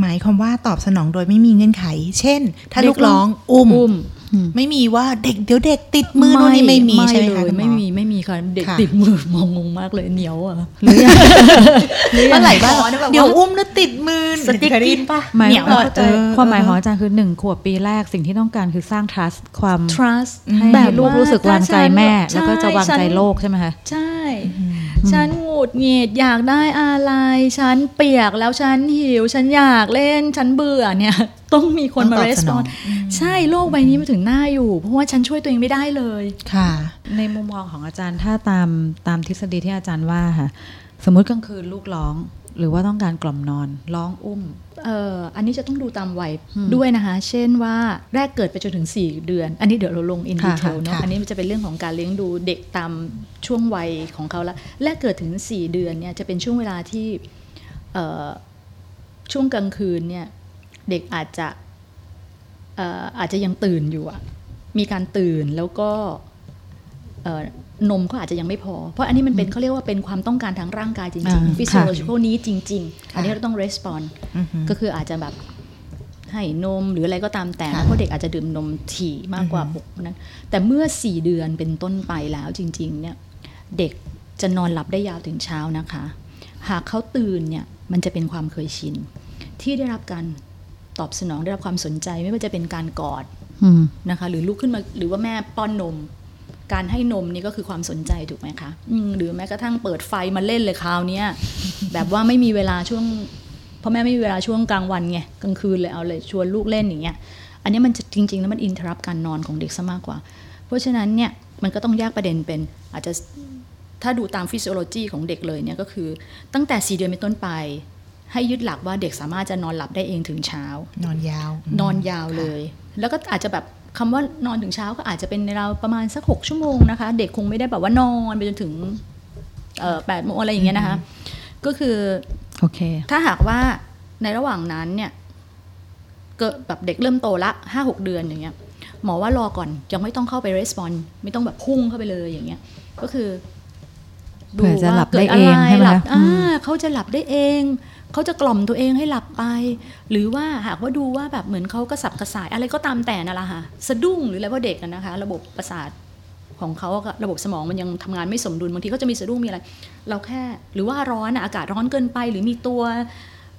หมายความว่าตอบสนองโดยไม่มีเงื่อนไข เช่น ถ้าเด็ลูกกร้องอุ้มอุ้ม ไม่มีว่าเด็กเดี๋ยวเด็กติดมือนู่นนี่ไม่มีใช่ไหมเลคะยคุณหไม่มีไม่มีค่ะเด็กค่ะติดมือมองงงมากเลยเหนียวอะหรือยังเมื่อไหร่บ้างอ๋อนี่แบบว่าเดี๋ยวอุ้มแล้วติดมือสติ๊กกินปะหมายเหนียวความอะเข้าใจเออความหมายเออของอาจารย์คือหนึ่งขวบปีแรกสิ่งที่ต้องการคือสร้าง trust ความ trust ให้แบบลูกรู้สึกวางใจแม่ใช่แล้วก็จะวางใจฉันโลกใช่ไหมคะใช่ฉันหงุ ดหงิดอยากได้อะไร ฉันเปียกแล้วฉันหิว ฉันอยากเล่น ฉันเบื่อเนี่ย ต้องมีคนมาต้องตอบเรสสปนออนงใช่โลกใบนี้มันถึงหน้าอยู่ เพราะว่าฉันช่วยตัวเองไม่ได้เลยค่ะ ในมุมมองของอาจารย์ถ้าตามตามทฤษฎีที่อาจารย์ว่าค่ะ สมมุติกลางคืนลูกร้อง หรือว่าต้องการกล่อมนอนร้องอุ้มเอ่ออันนี้จะต้องดูตามวัยด้วยนะคะ เช่นว่าแรกเกิดไปจนถึง 4 เดือน อันนี้เดี๋ยวเราลงอินดีค่ะเทลเนาะค่ะอันนี้มันจะเป็นเรื่องของการเลี้ยงดูเด็กตามช่วงวัยของเขาละแรกเกิดถึง 4 เดือนเนี่ยจะเป็นช่วงเวลาที่เอ่อช่วงกลางคืนเนี่ยเด็กอาจจะเอ่ออาจจะยังตื่นอยู่อะมีการตื่นแล้วก็เอ่อ นมก็อาจจะยังไม่พอ เพราะอันนี้มันเป็นเขาเรียกว่าเป็นความต้องการทางร่างกายจริงอ่าๆ physiological need จริง ๆ อันนี้เราต้อง respond อือหือก็คืออาจจะแบบให้นมหรืออะไรก็ตามแต่ค่ะเพราะเด็กอาจจะดื่มนมถี่มากกว่าปกนั้นแต่เมื่อสี่เดือนเป็นต้นไปแล้วจริง ๆ เนี่ย เด็กจะนอนหลับได้ยาวถึงเช้านะคะ หากเขาตื่นเนี่ยมันจะเป็นความเคยชิน ที่ได้รับการตอบสนองได้รับความสนใจไม่ว่าจะเป็นการกอดอืมนะคะ หรือลุกขึ้นมาหรือว่าแม่ป้อนนม การให้นมนี่ก็คือความสนใจถูกไหมคะอืมหรือแม้กระทั่งเปิดไฟมาเล่นเลยคราวเนี้ยแบบว่าไม่มีเวลาช่วงพ่อแม่ไม่มีเวลาช่วงกลางวันไงกลางคืนเลยเอาเลยชวนลูกเล่นอย่างเงี้ยอันนี้มันจะจริงๆแล้วมันอินเทอร์รับการนอนของเด็กซะมากกว่า เพราะฉะนั้นเนี่ยมันก็ต้องแยกประเด็นเป็น อาจจะถ้าดูตามฟิสิโอโลจีของเด็กเลยเนี่ยก็คือตั้งแต่สี่เดือนเป็นต้นไป ให้ยึดหลักว่าเด็กสามารถจะนอนหลับได้เองถึงเช้า นอนยาว นอนยาวเลย แล้วก็อาจจะแบบ คำว่านอนถึงเช้าก็อาจจะเป็นในเราวประมาณสักหกชั่วโมงนะคะ เด็กคงไม่ได้แบบว่านอนไปจนถึงเอ่อแปดโมงอะไรอย่างเงี้ยนะคะ ก็คือโอเค ถ้าหากว่าในระหว่างนั้นเนี่ยเกิดแบบเด็กเริ่มโตละห้าหกเดือนอย่างเงี้ยหมอว่ารอก่อนยังไม่ต้องเข้าไปรีสปอนไม่ต้องแบบพุ่งเข้าไปเลยอย่างเงี้ย ก็คือเผื่อจะหลับว่าได้กิเองอะไรใช่ไหมหลัคะอ่าอืมเขาจะหลับได้เอง เขาจะกล่อมตัวเองให้หลับไป หรือว่าหากว่าดูว่าแบบเหมือนเขากระสับกระส่าย อะไรก็ตามแต่นั่นแหละค่ะสะดุ้งหรืออะไรเพราะเด็กอะนะคะ ระบบประสาทของเขาอะระบบสมองมันยังทำงานไม่สมดุลบางทีก็จะมีสะดุ้งมีอะไร เราแค่หรือว่าร้อนอะอากาศร้อนเกินไป หรือมีตัว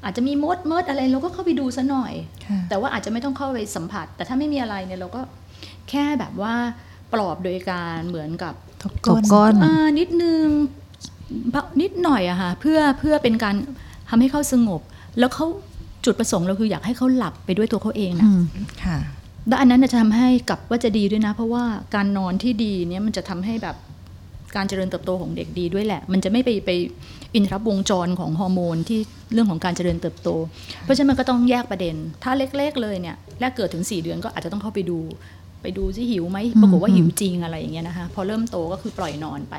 อาจจะมีมดมดอะไรเราก็เข้าไปดูซะหน่อยค่ะแต่ว่าอาจจะไม่ต้องเข้าไปสัมผัส แต่ถ้าไม่มีอะไรเนี่ยเราก็แค่แบบว่าปลอบโดยการเหมือนกับทบตก้กนก้นอ่านิดนึงนิดหน่อยอะค่ะเพื่อเพื่อเป็นการ ทำให้เขาสงบ แล้วเขาจุดประสงค์เราคืออยากให้เขาหลับไปด้วยตัวเขาเองนะอืมค่ะแล้วอันนั้นน่ะจะทำให้กลับว่าจะดีด้วยนะ เพราะว่าการนอนที่ดีเนี่ยมันจะทำให้แบบการเจริญเติบโตของเด็กดีด้วยแหละ มันจะไม่ไปไปอินทรับวงจรของฮอร์โมนที่เรื่องของการเจริญเติบโต เพราะฉะนั้นมันก็ต้องแยกประเด็น ถ้าเล็กๆเลยเนี่ยแรกเกิดถึง 4 เดือนก็อาจจะต้องเข้าไปดู ไปดูซิหิวไหมปรากฏว่าหิวจริงอะไรอย่างเงี้ยนะคะ พอเริ่มโตก็คือปล่อยนอนไป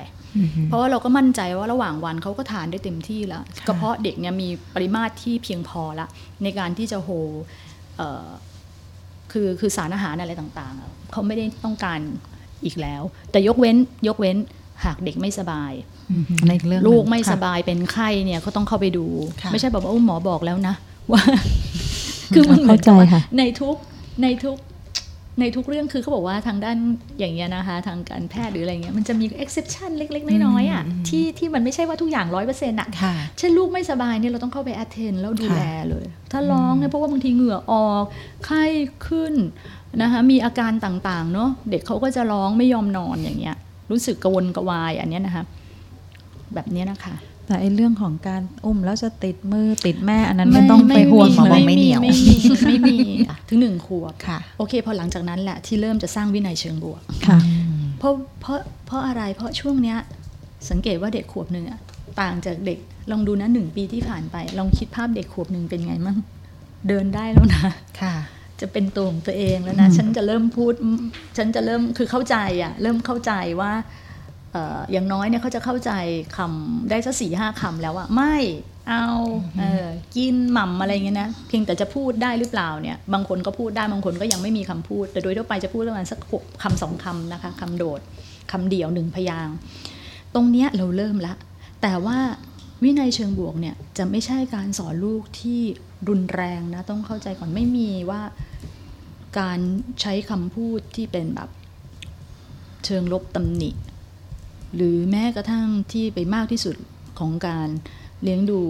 เพราะว่าเราก็มั่นใจว่าระหว่างวันเขาก็ทานได้เต็มที่แล้วกระเพาะเด็กเนี่ยมีปริมาตรที่เพียงพอละในการที่จะโฮเอ่อคือคือสารอาหารอะไรต่างๆอะเขาไม่ได้ต้องการอีกแล้ว แต่ยกเว้นยกเว้นหากเด็กไม่สบายอันนี้อีกเรื่องหนึ่งลูกไม่ค่ะสบายเป็นไข้เนี่ยก็ต้องเข้าไปดูค่ะไม่ใช่แบบว่าอุ๊ยหมอบอกแล้วนะ ว่า คือมันเหมือนเข้ากับใจว่าค่ะในทุกในทุก ในทุกเรื่องคือเขาบอกว่าทางด้านอย่างเงี้ยนะคะ ทางการแพทย์หรืออะไรเงี้ยมันจะมี exception เล็ก ๆ น้อยๆอะที่ที่มันไม่ใช่ว่าทุกอย่างร้อยเปอร์เซ็นต์อะค่ะเช่นลูกไม่สบายเนี่ยเราต้องเข้าไป attend แล้วดูค่ะแลเลย ถ้าร้องเนี่ยเพราะว่าบางทีเหงื่อออกไข้ขึ้นนะคะมีอาการต่างๆเนาะเด็กเขาก็จะร้องไม่ยอมนอนอย่างเงี้ยรู้สึกกระวนกระวายอันเนี้ยนะคะแบบเนี้ยนะคะ แต่ไอ้เรื่องของการอุ้มแล้วจะติดมือติดแม่อันนั้นไม่ต้องไปห่วงหมอบอกเลยไม่เหนียวไม่มีไม่มีถึงหนึ่งขวบค่ะ โอเค พอหลังจากนั้นแหละที่เริ่มจะสร้างวินัยเชิงบวกค่ะเพราะเพราะเพราะอะไรเพราะช่วงเนี้ยสังเกตว่าเด็กขวบหนึ่งอะต่างจากเด็กลองดูนะหนึ่งปีที่ผ่านไป ลองคิดภาพเด็กขวบหนึ่งเป็นไงมั่งเดินได้แล้วนะค่ะจะเป็นตัวของตัวเองแล้วนะ ฉันจะเริ่มพูด ฉันจะเริ่มคือเข้าใจอะเริ่มเข้าใจว่าเอ่ออย่างน้อยเนี่ยเขาจะเข้าใจคำได้สักสี่ห้าคำแล้วอะไม่เอาเออกินหม่ำอะไรเงี้ยนะเพียงแต่จะพูดได้หรือเปล่าเนี่ยบางคนก็พูดได้บางคนก็ยังไม่มีคำพูด แต่โดยทั่วไปจะพูดประมาณสักหกคำสองคำนะคะคำโดดคำเดียวหนึ่งพยางค์ตรงเนี้ยเราเริ่มละ แต่ว่าวินัยเชิงบวกเนี่ยจะไม่ใช่การสอนลูกที่รุนแรงนะต้องเข้าใจก่อนไม่มีว่าการใช้คำพูดที่เป็นแบบเชิงลบตำหนิ หรือแม้กระทั่งที่ไปมากที่สุดของการเลี้ยงดู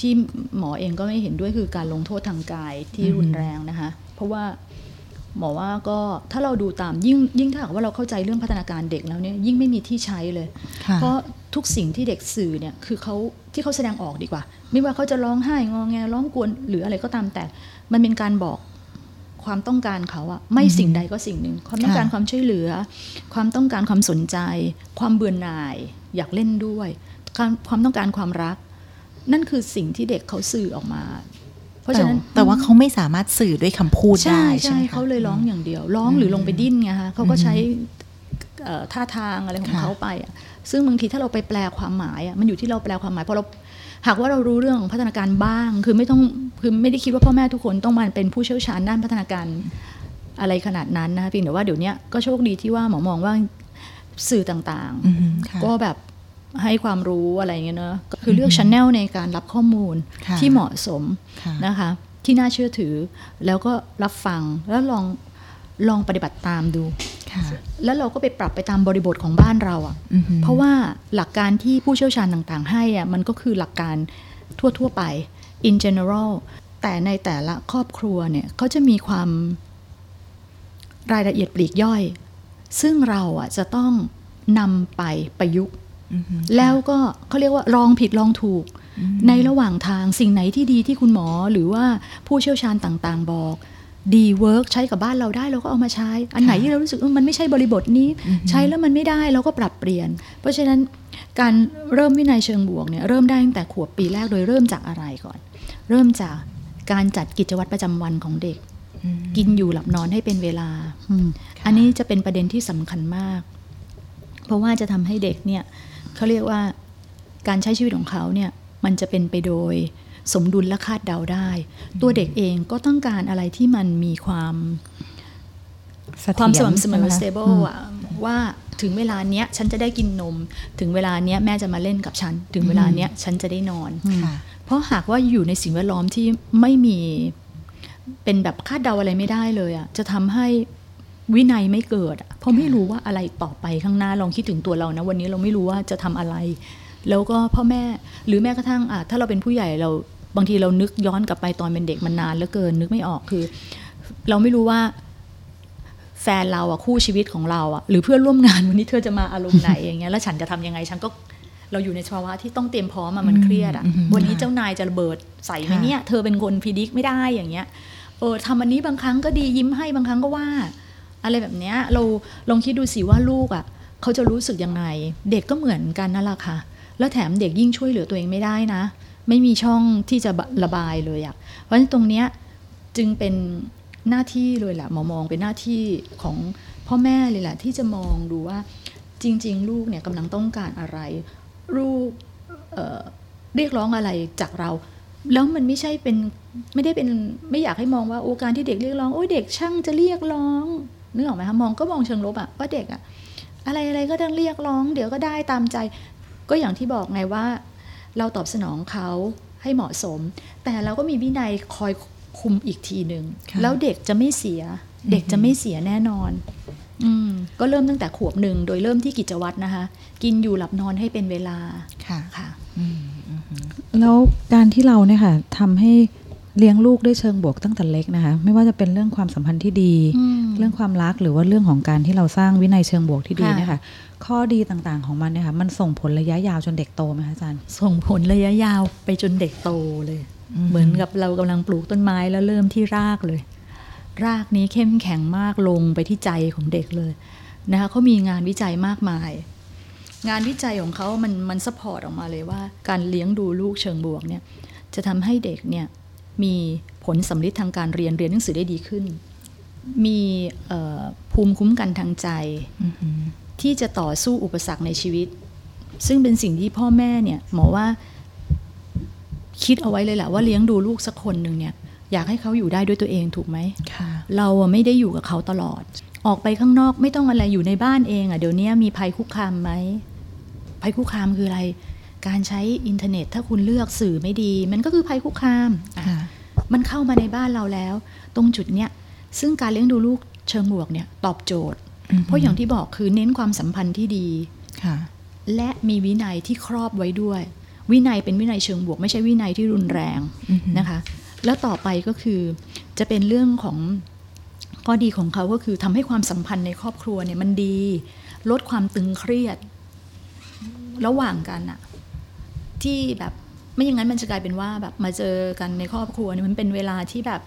ที่หมอเองก็ไม่เห็นด้วยคือการลงโทษทางกายที่รุนแรงนะคะ เพราะว่าหมอว่าก็ถ้าเราดูตามยิ่งยิ่งถ้าหากว่าเราเข้าใจเรื่องพัฒนาการเด็กแล้วเนี่ยยิ่งไม่มีที่ใช้เลยค่ะเพราะทุกสิ่งที่เด็กสื่อเนี่ยคือเขาที่เขาแสดงออกดีกว่า ไม่ว่าเขาจะร้องไห้งอแงร้องกวนหรืออะไรก็ตามแต่ มันเป็นการบอก ความต้องการเขาอะไม่สิ่งใดก็สิ่งหนึ่งความต้องการค่ะความช่วยเหลือ ความต้องการความสนใจ ความเบื่อหน่าย อยากเล่นด้วยการความต้องการความรัก นั่นคือสิ่งที่เด็กเขาสื่อออกมา เพราะฉะนั้นแต่แต่ว่าเขาไม่สามารถสื่อด้วยคำพูดใช่ได้ใช่ใช่ไหมคะเขาเลยร้องอย่างเดียว ร้องหรือลงไปดิ้นไงฮะเขาก็ใช้เอ่อท่าทางอะไรของค่ะเขาไปอะซึ่งบางทีถ้าเราไปแปลความหมายอะมันอยู่ที่เราแปลความหมายเพราะเรา หากว่าเรารู้เรื่องของพัฒนาการบ้าง คือไม่ต้องคือไม่ได้คิดว่าพ่อแม่ทุกคนต้องมาเป็นผู้เชี่ยวชาญด้านพัฒนาการอะไรขนาดนั้นนะคะเพียงแต่ว่าเดี๋ยวเนี้ยก็โชคดีที่ว่าหมอมองว่าสื่อต่างอืมค่ะๆก็แบบให้ความรู้อะไรอย่างเงี้ยเนอะก็คือเลือกช n แนลในการรับข้อมูลค่ะที่เหมาะสมค่ะนะคะ ที่น่าเชื่อถือแล้วก็รับฟังแล้วลองลองปฏิบัติตามดูค่ะ แล้วเราก็ไปปรับไปตามบริบทของบ้านเราอะ่ะอือหือเพราะว่าหลักการที่ผู้เชี่ยวชาญต่างๆ ให้อะ่ะมันก็คือหลักการทั่วๆไป in general แต่ในแต่ละครอบครัวเนี่ยเขาจะมีความรายละเอียดปลีกย่อย ซึ่งเราอะจะต้องนำไปประยุกต์อือหือแล้วก็เขาเรียกว่าลองผิดลองถูก ในระหว่างทางสิ่งไหนที่ดีที่คุณหมอหรือว่าผู้เชี่ยวชาญต่างๆ บอก ดี work ใช้กับบ้านเราได้เราก็เอามาใช้ อันไหนที่เรารู้สึกเออมันไม่ใช่บริบทนี้ ใช้แล้วมันไม่ได้เราก็ปรับเปลี่ยน เพราะฉะนั้นการเริ่มวินัยเชิงบวกเนี่ยเริ่มได้ตั้งแต่ขวบปีแรกโดยเริ่มจากอะไรก่อน เริ่มจากการจัดกิจวัตรประจำวันของเด็กอืมกินอยู่หลับนอนให้เป็นเวลาอืมค่ะอันนี้จะเป็นประเด็นที่สำคัญมาก เพราะว่าจะทำให้เด็กเนี่ยเขาเรียกว่าการใช้ชีวิตของเขาเนี่ยมันจะเป็นไปโดย สมดุลและคาดเดาได้ ตัวเด็กเองก็ต้องการอะไรที่มันมีความเสถียรความสม่ำเสมอใช่ไหคะ stable มอะว่าถึงเวลาเนี้ยฉันจะได้กินนม ถึงเวลาเนี้ยแม่จะมาเล่นกับฉัน ถึงเวลาเนี้ยฉันจะได้นอนค่ะเพราะหากว่าอยู่ในสิ่งแวดล้อมที่ไม่มีเป็นแบบคาดเดาอะไรไม่ได้เลยอะจะทำให้วินัยไม่เกิดอะเพราะไม่รู้ว่าอะไรต่อไปข้างหน้าลองคิดถึงตัวเรานะ วันนี้เราไม่รู้ว่าจะทำอะไร แล้วก็พ่อแม่หรือแม้กระทั่งอะถ้าเราเป็นผู้ใหญ่เรา บางทีเรานึกย้อนกลับไปตอนเป็นเด็กมันนานเหลือเกินนึกไม่ออกคือ เราไม่รู้ว่าแฟนเราอะคู่ชีวิตของเราอะหรือเพื่อนร่วมงานวันนี้เธอจะมาอารมณ์ไหนอย่างเงี้ยแล้วฉันจะทำยังไงฉันก็เราอยู่ในภาวะที่ต้องเตรียมพร้อมอะมันเครียดอะอืมอืมวันนี้เจ้านายจะระเบิดใส่ไหมค่ะเนี่ยเธอเป็นคนพิดิกไม่ได้อย่างเงี้ยเออทำอันนี้บางครั้งก็ดียิ้มให้บางครั้งก็ว่า อะไรแบบเนี้ยเราลองคิดดูสิว่าลูกอะเขาจะรู้สึกยังไง เด็กก็เหมือนกันนั่นแหละค่ะ แล้วแถมเด็กยิ่งช่วยเหลือตัวเองไม่ได้นะ ไม่มีช่องที่จะระบายเลยอะเพราะฉะนั้นตรงเนี้ยจึงเป็นหน้าที่เลยแหละหมอมองเป็นหน้าที่ของพ่อแม่เลยแหละที่จะมองดูว่าจริง ๆ ลูกเนี่ยกำลังต้องการอะไรลูกเเรียกร้องอะไรจากเรา แล้วมันไม่ใช่เป็นไม่ได้เป็นไม่อยากให้มองว่าโอการที่เด็กเรียกร้องโอ้ยเด็กช่างจะเรียกร้องนึกออกไหมคะมองก็มองเชิงลบอะว่าเด็กอะอะไรอะไรก็ต้องเรียกร้อง เดี๋ยวก็ได้ตามใจ ก็อย่างที่บอกไงว่า เราตอบสนองเขาให้เหมาะสม แต่เราก็มีวินัยคอยคุมอีกทีหนึ่งค่ะแล้วเด็กจะไม่เสีย เด็กจะไม่เสียแน่นอนอืมก็เริ่มตั้งแต่ขวบหนึ่งโดยเริ่มที่กิจวัตรนะคะ กินอยู่หลับนอนให้เป็นเวลาค่ะค่ะอืมอืมแล้วการที่เราเนี่ยค่ะทำให้ เลี้ยงลูกด้วยเชิงบวกตั้งแต่เล็กนะคะ ไม่ว่าจะเป็นเรื่องความสัมพันธ์ที่ดีอืมเรื่องความรักหรือว่าเรื่องของการที่เราสร้างวินัยเชิงบวกที่ดีค่ะเนี่ยค่ะข้อดีต่างๆของมันเนี่ยค่ะมันส่งผลระยะยาวจนเด็กโตไหมคะอาจารย์ส่งผลระยะยาวไปจนเด็กโตเลย เหมือนกับเรากำลังปลูกต้นไม้แล้วเริ่มที่รากเลย รากนี้เข้มแข็งมากลงไปที่ใจของเด็กเลยนะคะเขามีงานวิจัยมากมาย งานวิจัยของเขามันมันสปอร์ตออกมาเลยว่า การเลี้ยงดูลูกเชิงบวกเนี่ยจะทำให้เด็กเนี่ย มีผลสำลิดทางการเรียนเรียนหนังสือได้ดีขึ้น มีเอ่อภูมิคุ้มกันทางใจอืมอืมที่จะต่อสู้อุปสรรคในชีวิต ซึ่งเป็นสิ่งที่พ่อแม่เนี่ยหมอว่าคิดเอาไว้เลยแหละว่าเลี้ยงดูลูกสักคนหนึ่งเนี่ยอยากให้เขาอยู่ได้ด้วยตัวเองถูกไหมค่ะเราอะไม่ได้อยู่กับเขาตลอด ออกไปข้างนอกไม่ต้องอะไรอยู่ในบ้านเองอะเดี๋ยวนี้มีภัยคุกคามไหมภัยคุกคามคืออะไร การใช้อินเทอร์เน็ต ถ้าคุณเลือกสื่อไม่ดี มันก็คือภัยคุกคามอะค่ะมันเข้ามาในบ้านเราแล้ว ตรงจุดเนี้ยซึ่งการเลี้ยงดูลูกเชิงบวกเนี่ยตอบโจทย์ เพราะอย่างที่บอกคือเน้นความสัมพันธ์ที่ดีค่ะและมีวินัยที่ครอบไว้ด้วย วินัยเป็นวินัยเชิงบวก ไม่ใช่วินัยที่รุนแรงอือฮึนะคะ แล้วต่อไปก็คือจะเป็นเรื่องของข้อดีของเขาก็คือทำให้ความสัมพันธ์ในครอบครัวเนี่ยมันดี ลดความตึงเครียด ระหว่างกันอะ ที่แบบไม่อย่างนั้นมันจะกลายเป็นว่าแบบมาเจอกันในครอบครัวเนี่ยมันเป็นเวลาที่แบบ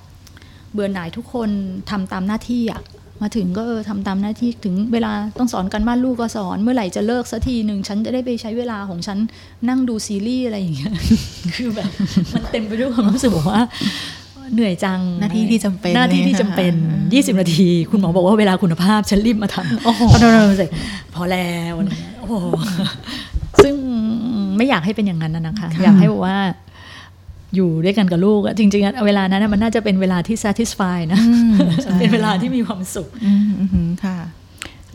เบื่อหน่ายทุกคนทำตามหน้าที่อะมาถึงก็เออทำตามหน้าที่ถึงเวลาต้องสอนกันบ้านลูกก็สอนเมื่อไหร่จะเลิกสักทีหนึ่งฉันจะได้ไปใช้เวลาของฉันนั่งดูซีรีส์อะไรอย่างเงี้ยคือแบบมันเต็มไปด้วยความรู้สึกบอกว่า เหนื่อยจังหน้าที่ที่จำเป็นหน้าที่ที่จำเป็นอ่า20 นาที คุณหมอบอกว่าเวลาคุณภาพฉันรีบมาทำโอ้โหพอเราเสร็จพอแล้วอะไรเงี้ยโอ้โหซึ่ง ไม่อยากให้เป็นอย่างนั้นนะนะคะ อยากให้บอกว่าอยู่ด้วยกันกับลูกอะจริงๆอะเวลานั้นอะมันน่าจะเป็นเวลาที่ satisfy นะอืมใช่เป็นเวลาที่มีความสุขอืมอืมอืมค่ะ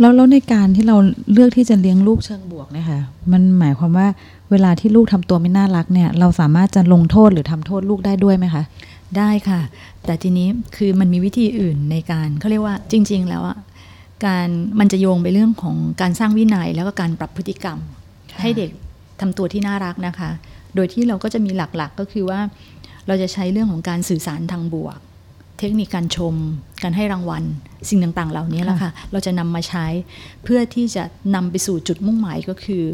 แล้วแล้วในการที่เราเลือกที่จะเลี้ยงลูกเชิงบวกเนี่ยค่ะมันหมายความว่าเวลาที่ลูกทำตัวไม่น่ารักเนี่ย เราสามารถจะลงโทษหรือทำโทษลูกได้ด้วยไหมคะ ได้ค่ะ แต่ทีนี้คือมันมีวิธีอื่นในการเขาเรียกว่าจริง ๆ แล้วอะการมันจะโยงไปเรื่องของการสร้างวินัยแล้วก็การปรับพฤติกรรมค่ะให้เด็ก ทำตัวที่น่ารักนะคะ โดยที่เราก็จะมีหลักๆก็คือว่า เราจะใช้เรื่องของการสื่อสารทางบวก เทคนิคการชม การให้รางวัล สิ่งต่างๆ เหล่านี้แหละค่ะ เราจะนำมาใช้เพื่อที่จะนำไปสู่จุดมุ่งหมายก็คือ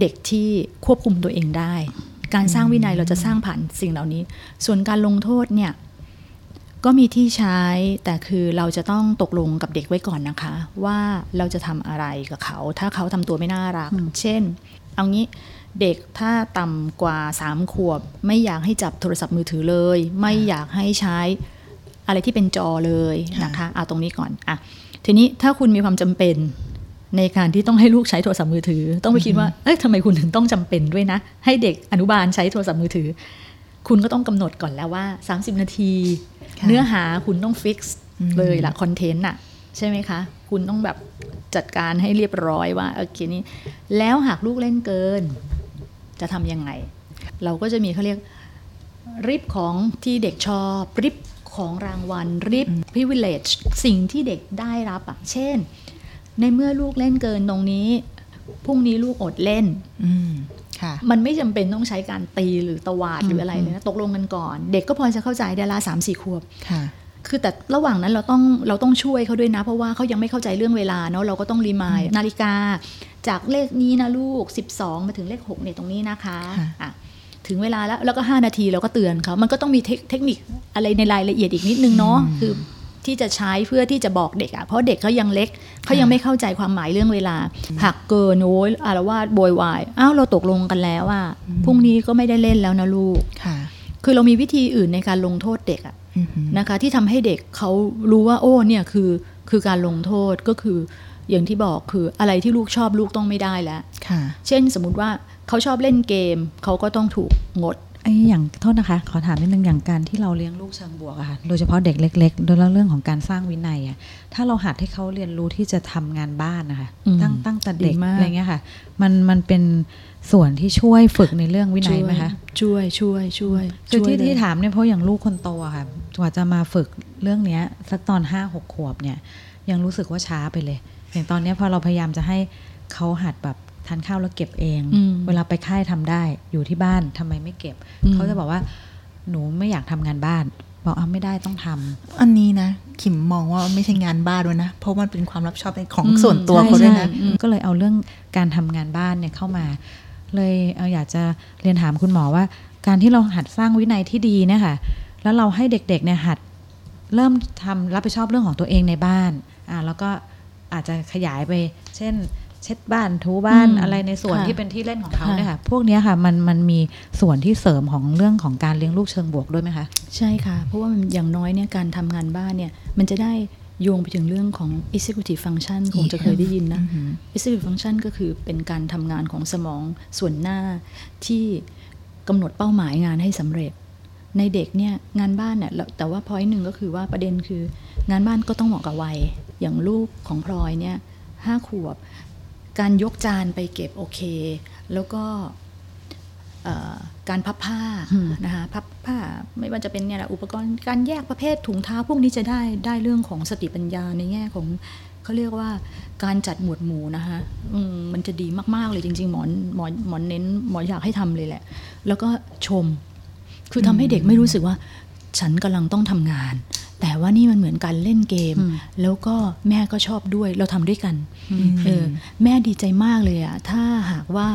เด็กที่ควบคุมตัวเองได้ การสร้างวินัยเราจะสร้างผ่านสิ่งเหล่านี้ ส่วนการลงโทษเนี่ยก็มีที่ใช้แต่คือเราจะต้องตกลงกับเด็กไว้ก่อนนะคะ ว่าเราจะทำอะไรกับเขา ถ้าเขาทำตัวไม่น่ารัก เช่น เอางี้เด็กถ้าต่ำกว่าสามขวบ ไม่อยากให้จับโทรศัพท์มือถือเลย ไม่อยากให้ใช้อะไรที่เป็นจอเลยนะคะเอาตรงนี้ก่อนอะทีนี้ถ้าคุณมีความจำเป็นในการที่ต้องให้ลูกใช้โทรศัพท์มือถือ ต้องไปคิดว่าเอ้ยทำไมคุณถึงต้องจำเป็นด้วยนะ ให้เด็กอนุบาลใช้โทรศัพท์มือถือ คุณก็ต้องกำหนดก่อนแล้วว่า 30 นาทีค่ะเนื้อหาคุณต้องฟิกซ์อืมเลยละคอนเทนต์น่ะใช่ไหมคะ คุณต้องแบบจัดการให้เรียบร้อยว่าโอเคนี้แล้วหากลูกเล่นเกิน จะทำยังไง เราก็จะมีเขาเรียกริบของที่เด็กชอบริบของรางวัลริบ privilege สิ่งที่เด็กได้รับอะเช่น ในเมื่อลูกเล่นเกินตรงนี้พรุ่งนี้ลูกอดเล่นอืมค่ะมันไม่จำเป็นต้องใช้การตีหรือตวาดหรืออะไรเลยนะตกลงกันก่อน เด็กก็พอจะเข้าใจได้ละสามสี่ขวบ ค่ะคือแต่ระหว่างนั้นเราต้องเราต้องช่วยเขาด้วยนะ เพราะว่าเขายังไม่เข้าใจเรื่องเวลาเนาะเราก็ต้องรีมายนาฬิกา จากเลขนี้นะลูก 12 มาถึงเลข6เนี่ยตรงนี้นะคะค่ะอะถึงเวลาแล้วแล้วก็ 5 นาทีเราก็เตือนเขามันก็ต้องมีเทคเทคนิคอะไรในรายละเอียดอีกนิดนึงเนาะคือที่จะใช้เพื่อที่จะบอกเด็กอะ่ะเพราะเด็กเขายังเล็กเขายังไม่เข้าใจความหมายเรื่องเวลาหักเกินโอ้ยอารวาสโวยวายอ้าวเราตกลงกันแล้วอะพรุ่งนี้ก็ไม่ได้เล่นแล้วนะลูกค่ะ คือเรามีวิธีอื่นในการลงโทษเด็กอะอือหือ นะคะ ที่ทำให้เด็กเขารู้ว่า โอ้เนี่ยคือคือการลงโทษก็คืออย่างที่บอกคืออะไรที่ลูกชอบลูกต้องไม่ได้แล้วค่ะเช่นสมมุติว่าเขาชอบเล่นเกมเขาก็ต้องถูกงดไอ้อย่างโทษนะคะ ขอถามนิดนึงอย่างการที่เราเลี้ยงลูกเชิงบวกอะค่ะโดยเฉพาะเด็กเล็กๆโดยเรื่องของการสร้างวินัยอะถ้าเราหัดให้เขาเรียนรู้ที่จะทำงานบ้านนะคะอืมตั้งตั้งแต่เด็กดีมากอะไรเงี้ยค่ะ มันมันเป็น ส่วนที่ช่วยฝึกในเรื่องวินัยไหมคะช่วยช่วยช่วยคือช่วยที่เลยที่ถามเนี่ยเพราะอย่างลูกคนโตอะค่ะกว่าจะมาฝึกเรื่องเนี้ยสักตอนห้าหกขวบเนี่ย ยังรู้สึกว่าช้าไปเลย อย่างตอนเนี้ยพอเราพยายามจะให้เขาหัดแบบทานข้าวแล้วเก็บเองอืมเวลาไปค่ายทำได้อยู่ที่บ้านทำไมไม่เก็บอืมเขาจะบอกว่าหนูไม่อยากทำงานบ้าน บอกเอาไม่ได้ต้องทำอันนี้นะ ขิมมองว่าไม่ใช่งานบ้านด้วยนะ เพราะมันเป็นความรับผิดชอบในของอืมส่วนตัวใช่เขาด้วยนะใช่อืมก็เลยเอาเรื่องการทำงานบ้านเนี่ยเข้ามา เลยเอ่ออยากจะเรียนถามคุณหมอว่า การที่เราหัดสร้างวินัยที่ดีเนี่ยค่ะ แล้วเราให้เด็กๆเนี่ยหัดเริ่มทำรับผิดชอบเรื่องของตัวเองในบ้านอ่าแล้วก็อาจจะขยายไป เช่น เช็ดบ้านทูบ้านอืมอะไรในส่วนค่ะที่เป็นที่เล่นของเขาค่ะเนี่ยค่ะ พวกเนี้ยค่ะมันมันมีส่วนที่เสริมของเรื่องของการเลี้ยงลูกเชิงบวกด้วยไหมคะ ใช่ค่ะ เพราะว่ามันอย่างน้อยเนี่ยการทำงานบ้านเนี่ยมันจะได้ โยงไปถึงเรื่องของ executive function คงจะเคยได้ยินนะอือหือ executive function ก็คือเป็นการทำงานของสมองส่วนหน้าที่กำหนดเป้าหมายงานให้สำเร็จ ในเด็กเนี่ยงานบ้านเนี่ยแล้วแต่ว่าพอยหนึ่งก็คือว่าประเด็นคืองานบ้านก็ต้องเหมาะกับวัย อย่างลูกของพลอยเนี่ยห้าขวบ การยกจานไปเก็บโอเค แล้วก็เอ่อ การพับผ้าอืมนะคะพับผ้าไม่ว่าจะเป็นเนี่ยแหละอุปกรณ์การแยกประเภทถุงเท้าพวกนี้จะได้ได้เรื่องของสติปัญญาในแง่ของเขาเรียกว่าการจัดหมวดหมู่นะคะอืมมันจะดีมากๆเลยจริง ๆ หมอนหมอหมอนเน้นหมออยากให้ทำเลยแหละ แล้วก็ชม คือทำให้เด็กไม่รู้สึกว่า ฉันกำลังต้องทำงาน แต่ว่านี่มันเหมือนการเล่นเกมอืมแล้วก็แม่ก็ชอบด้วยเราทำด้วยกันเออแม่ดีใจมากเลยอะถ้าหากว่า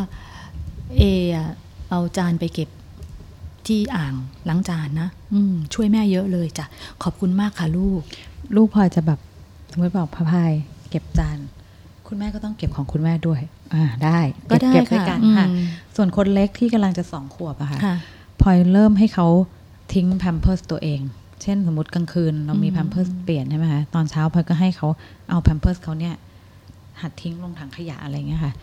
เออะ เอาจานไปเก็บที่อ่างล้างจานนะอืมช่วยแม่เยอะเลยจ้ะขอบคุณมากค่ะลูก ลูกพลอยจะแบบสมมติบอกพะพายเก็บจาน คุณแม่ก็ต้องเก็บของคุณแม่ด้วย อ่าได้ก็ได้เก็บด้วยค่ะกันอืมค่ะ ส่วนคนเล็กที่กำลังจะสองขวบอะค่ะค่ะพลอยเริ่มให้เขาทิ้งแพมเพิร์สตัวเอง เช่นสมมติกลางคืนเรามีอืมแพมเพิร์สเปลี่ยนใช่ไหมคะตอนเช้าพลอยก็ให้เขาเอาแพมเพิร์สเขาเนี่ยหัดทิ้งลงถังขยะอะไรเงี้ยค่ะ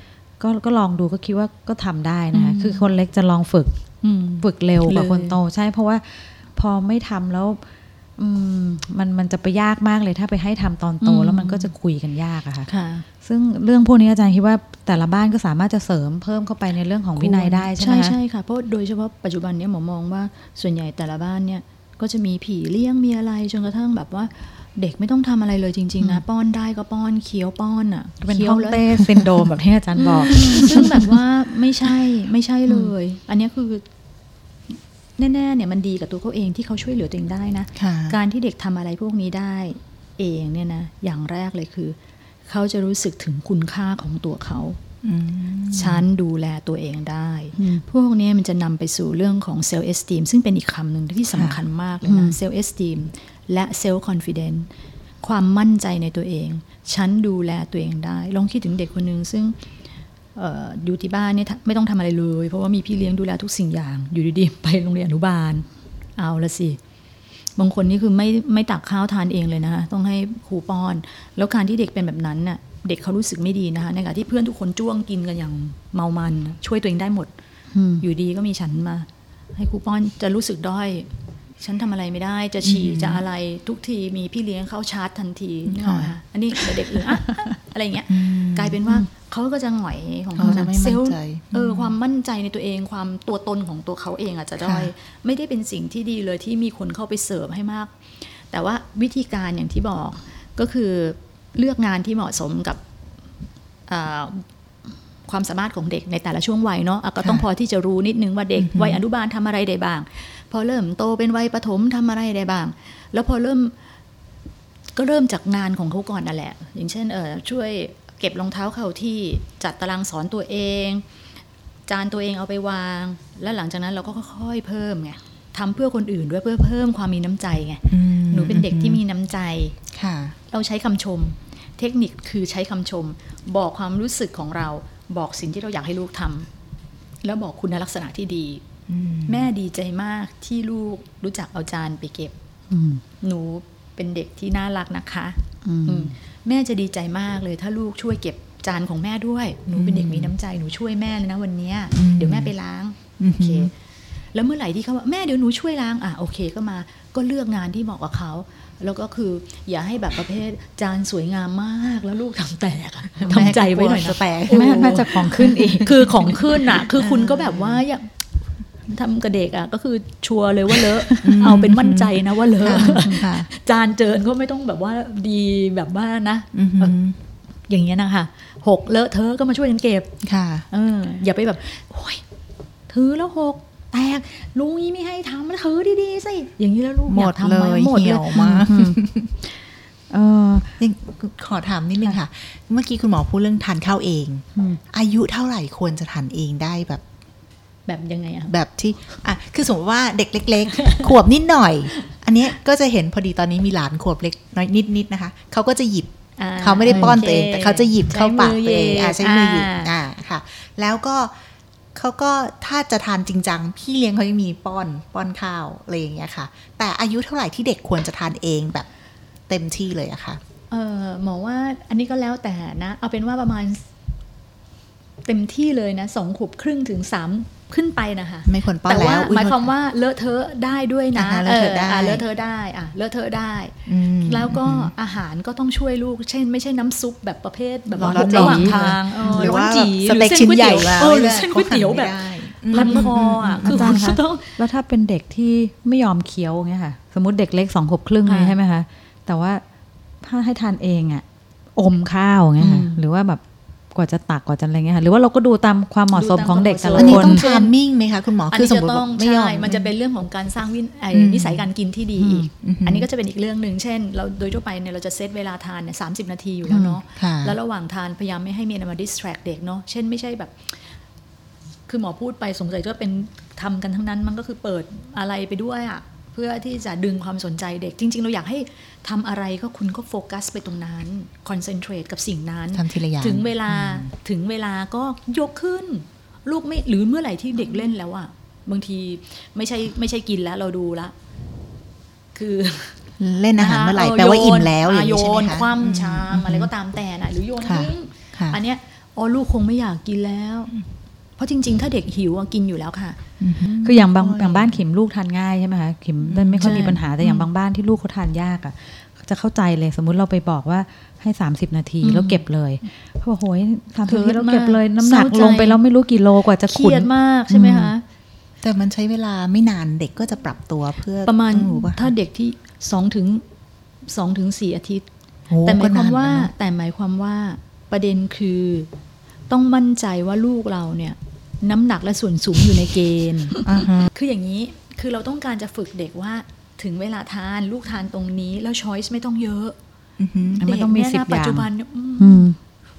ก็ก็ลองดูก็คิดว่าก็ทำได้นะคะคือคนเล็กจะลองฝึกอืมฝึกเร็วกว่าเลยคนโต ใช่เพราะว่าพอไม่ทำแล้วอืมมันมันจะไปยากมากเลยถ้าไปให้ทำตอนโตแล้วมันก็จะคุยกันยากอะค่ะค่ะซึ่งเรื่องพวกนี้อาจารย์คิดว่าแต่ละบ้านก็สามารถจะเสริมเพิ่มเข้าไปในเรื่องของวินัยได้ใช่ไหมใช่คะใช่ค่ะเพราะโดยเฉพาะปัจจุบันเนี้ยหมอมองว่าส่วนใหญ่แต่ละบ้านเนี่ยก็จะมีผีเลี้ยงมีอะไรจนกระทั่งแบบว่า เด็กไม่ต้องทำอะไรเลยจริง ๆ นะ ป้อนได้ก็ป้อนเคี้ยวป้อนอะเป็นคี้ยห้วองแล้วเต้ซินโดรมแบบที่อาจารย์บอก ซึ่งแบบว่าไม่ใช่ไม่ใช่เลย อันเนี้ยคือแน่ๆเนี่ยมันดีกับตัวเขาเองที่เขาช่วยเหลือตัวเองได้นะค่ะการที่เด็กทำอะไรพวกนี้ได้เองเนี่ยนะ อย่างแรกเลยคือ เขาจะรู้สึกถึงคุณค่าของตัวเขาอืม ฉันดูแลตัวเองได้อืมพวกนี้มันจะนำไปสู่เรื่องของ self-esteem ซึ่งเป็นอีกคำหนึ่งที่สำคัญมากเลยนะอืม self-esteemและ self-confidence ความมั่นใจในตัวเอง ฉันดูแลตัวเองได้ ลองคิดถึงเด็กคนหนึ่งซึ่งเอ่ออยู่ที่บ้านเนี่ยไม่ต้องทำอะไรเลย เพราะว่ามีพี่เลี้ยงดูแลทุกสิ่งอย่าง อยู่ดีๆ ไปโรงเรียนอนุบาล เอาละสิ บางคนนี่คือไม่ไม่ตักข้าวทานเองเลยนะคะต้องให้ครูป้อน แล้วการที่เด็กเป็นแบบนั้นน่ะ เด็กเขารู้สึกไม่ดีนะคะในขณะที่เพื่อนทุกคนจ้วงกินกันอย่างเมามัน ช่วยตัวเองได้หมดอืมอยู่ดีก็มีฉันมา ให้ครูป้อนจะรู้สึกด้อย ฉันทำอะไรไม่ได้จะฉี่อืมจะอะไรทุกทีมีพี่เลี้ยงเข้าชาร์จทันทีนึกออกไหมคะอันนี้เด็กอื่นอะอะอะไรอย่างเงี้ยอืมกลายเป็นว่าเขาก็จะหงอยของเขาเขาจะไม่มั่นเซลล์ใจเออความมั่นใจในตัวเองความตัวตนของตัวเขาเองอาจจะด้อยค่ะไม่ได้เป็นสิ่งที่ดีเลยที่มีคนเข้าไปเสริมให้มาก แต่ว่าวิธีการอย่างที่บอกก็คือ เลือกงานที่เหมาะสมกับอ่าความสามารถของเด็กในแต่ละช่วงวัยเนาะอะก็ต้องค่ะพอที่จะรู้นิดนึงว่าเด็กอือฮึวัยอนุบาลทำอะไรได้บ้าง พอเริ่มโตเป็นวัยประถมทำอะไรได้บ้าง แล้วพอเริ่มก็เริ่มจากงานของเขาก่อนนั่นแหละ อย่างเช่นเออช่วยเก็บรองเท้าเข้าที่จัดตารางสอนตัวเอง จานตัวเองเอาไปวาง แล้วหลังจากนั้นเราก็ค่อยๆเพิ่มไงทำเพื่อคนอื่นด้วยเพื่อเพิ่มความมีน้ำใจไงอืมหนูเป็นเด็กที่มีน้ำใจค่ะเราใช้คำชม เทคนิคคือใช้คำชม บอกความรู้สึกของเรา บอกสิ่งที่เราอยากให้ลูกทำแล้วบอกคุณลักษณะที่ดีอืมแม่ดีใจมากที่ลูกรู้จักเอาจานไปเก็บอืมหนูเป็นเด็กที่น่ารักนะคะอืมอืมแม่จะดีใจมากเลย ถ้าลูกช่วยเก็บจานของแม่ด้วย หนูเป็นเด็กมีน้ำใจหนูช่วยแม่เลยนะวันเนี้ยอืมเดี๋ยวแม่ไปล้างอืมโอเค แล้วเมื่อไหร่ที่เขาว่าแม่เดี๋ยวหนูช่วยล้างอะโอเคก็มา ก็เลือกงานที่เหมาะกับเขา แล้วก็คืออย่าให้แบบประเภทจานสวยงามมากแล้วลูกทำแตกอะทำใจไว้หน่อยจะนะแตกแม่น่าจะของขึ้นอีก คือของขึ้นอะ คือคุณก็แบบว่าอย่าทำกับเด็กอะก็คือชัวร์เลยว่าเลอะเอาเป็นมั่นใจนะว่าเลอะค่ะจานเจินก็ไม่ต้องแบบว่าดีแบบว่านะอือหืออย่างเงี้ยนะคะหกเลอะเธอะก็มาช่วยกันเก็บค่ะ เอออย่าไปแบบโอ้ยถือแล้วหก แตกลุงนี้ไม่ให้ทำถือดีๆสิอย่างนี้แล้วลูกหมอยาดกทำเลไหมยหมดเหี่เลยยวมากเออยังขอถามนิดนึงค่ะ เมื่อกี้คุณหมอพูดเรื่องทานข้าวเองอืมอายุเท่าไหร่ควรจะทานเองได้แบบแบบยังไงอะแบบที่อะคือสมมติว่าเด็กเล็ก ๆ ขวบนิดหน่อย อันเนี้ยก็จะเห็นพอดีตอนนี้มีหลานขวบเล็กน้อยนิดๆนะคะเขาก็จะหยิบอ่เขาไม่ได้ป้อนตัวเองโคแต่เขาจะหยิบเข้าปากตัวเองใช้อ่าใช้มือหยิบาอ่าค่ะ แล้วก็ เขาก็ถ้าจะทานจริงจัง พี่เลี้ยงเขายังมีป้อนป้อนข้าวอะไรอย่างเงี้ยค่ะ แต่อายุเท่าไหร่ที่เด็กควรจะทานเองแบบเต็มที่เลยอะค่ะเออหมอว่าอันนี้ก็แล้วแต่นะ เอาเป็นว่าประมาณเต็มที่เลยนะสองขวบครึ่งถึงสาม ขึ้นไปนะคะไม่ควรป้อนแต่ว่าแล้วอุ๊หมายความว่าเลอะเทอะได้ด้วยนะอ่าฮะเลอะเทอะได้อ่าเลอะเทอะได้อะเลอะเทอะได้อืมแล้วก็อาหารก็ต้องช่วยลูก เช่น ไม่ใช่น้ำซุปแบบประเภทแบบร้อนว่าๆระหว่างจี๋ทางเออหรือว่าร้นจี๋สเต็กรือชิ้นใหญ่ก๋วยมาเตี๋ยวเออหรือเส้นก๋วยเตี๋ยวแบบพันคออะคืออาจารย์คุณคะต้องแล้วถ้าเป็นเด็กที่ไม่ยอมเคี้ยวเงี้ยค่ะ สมมติเด็กเล็กสองขวบครึ่งเลยค่ะใช่ไหมคะแต่ว่าถ้าให้ทานเองอะอมข้าวเงี้ยค่ะอืมหรือว่าแบบ กว่าจะตักกว่าจะอะไรเงี้ยค่ะหรือว่าเราก็ดูตามความเหมาะสมของเด็กแต่ละอันนี้คนต้องทามมิ่งไหมคะคุณหมออันคือนี้สมจะมติต้ว่าองไม่ยอใช่มมันจะเป็นเรื่องของการสร้างวินไอ้อืมนิสัยการกินที่ดีอีกอืมอันนี้ก็จะเป็นอีกเรื่องหนึ่งเช่น เราโดยทั่วไปเนี่ยเราจะเซตเวลาทานเนี่ยสานาทีอยู่แล้วเนาะค่ะแล้วระหว่างทานพยายามไม่ให้มีอะไรมาดิสแทรกเด็กเนาะเช่นไม่ใช่แบบ คือหมอพูดไปสงสัยจะเป็นทำกันทั้งนั้นมันก็คือเปิดอะไรไปด้วยอะเพื่อที่จะดึงความสนใจเด็ก จริง ๆ เราอยากให้ทำอะไรก็คุณก็โฟกัสไปตรงนั้นคอนเซนเทรตกับสิ่งนั้นทำทีละอย่างถึงเวลาถึงเวลาก็ยกขึ้น ลูกไม่หรือเมื่อไหร่ที่เด็กเล่นแล้วอะบางทีไม่ใช่ไม่ใช่กินแล้วเราดูละ คือเล่นอาหารเมื่อไหร่นะคะแปลว่าโยนอิ่มแล้วอย่างโยนี้ใช่ไหมนคะคว่ำชามมอะไรก็ตามแต่นะหรือโยนค่ะทิ้งค่ะอันเนี้ยอ๋อลูกคงไม่อยากกินแล้ว เพราะจริง ๆ ถ้าเด็กหิวอะกินอยู่แล้วค่ะอือฮึคืออย่างบางอย่างบ้านขิมลูกทานง่ายใช่ไหมคะขิมมันไม่ค่อยใช่มีปัญหาแต่อย่างบางบ้านที่ลูกเขาทานยากอะจะเข้าใจเลยสมมุติเราไปบอกว่าให้ 30 นาทีอืมแล้วเก็บเลยเขาบอกโหยสามสิบเฮินาทีร์ตแล้วเก็บเลยมากน้ำหนักเศร้าใจลงไปแล้วไม่รู้กี่โลกว่าจะเคขุรีนยดมากใช่ไหมคะแต่มันใช้เวลาไม่นานเด็กก็จะปรับตัวเพื่อประมาณต้องรู้ป่ะถ้าเด็กที่สองถึงสองถึงสี่อาทิตย์โอ้แต่หมายความว่าก็นนนะแต่หมายความว่าประเด็นคือ ต้องมั่นใจว่าลูกเราเนี่ย น้ำหนักและส่วนสูงอยู่ในเกณฑ์อ่าฮะคืออย่างนี้คือเราต้องการจะฝึกเด็กว่าถึงเวลาทานลูกทานตรงนี้ แล้วช้อยส์ไม่ต้องเยอะอือฮึมันต้องมีเด็กสิบเนี่ยนะอย่างปัจจุบันเนี่ยอืมอืม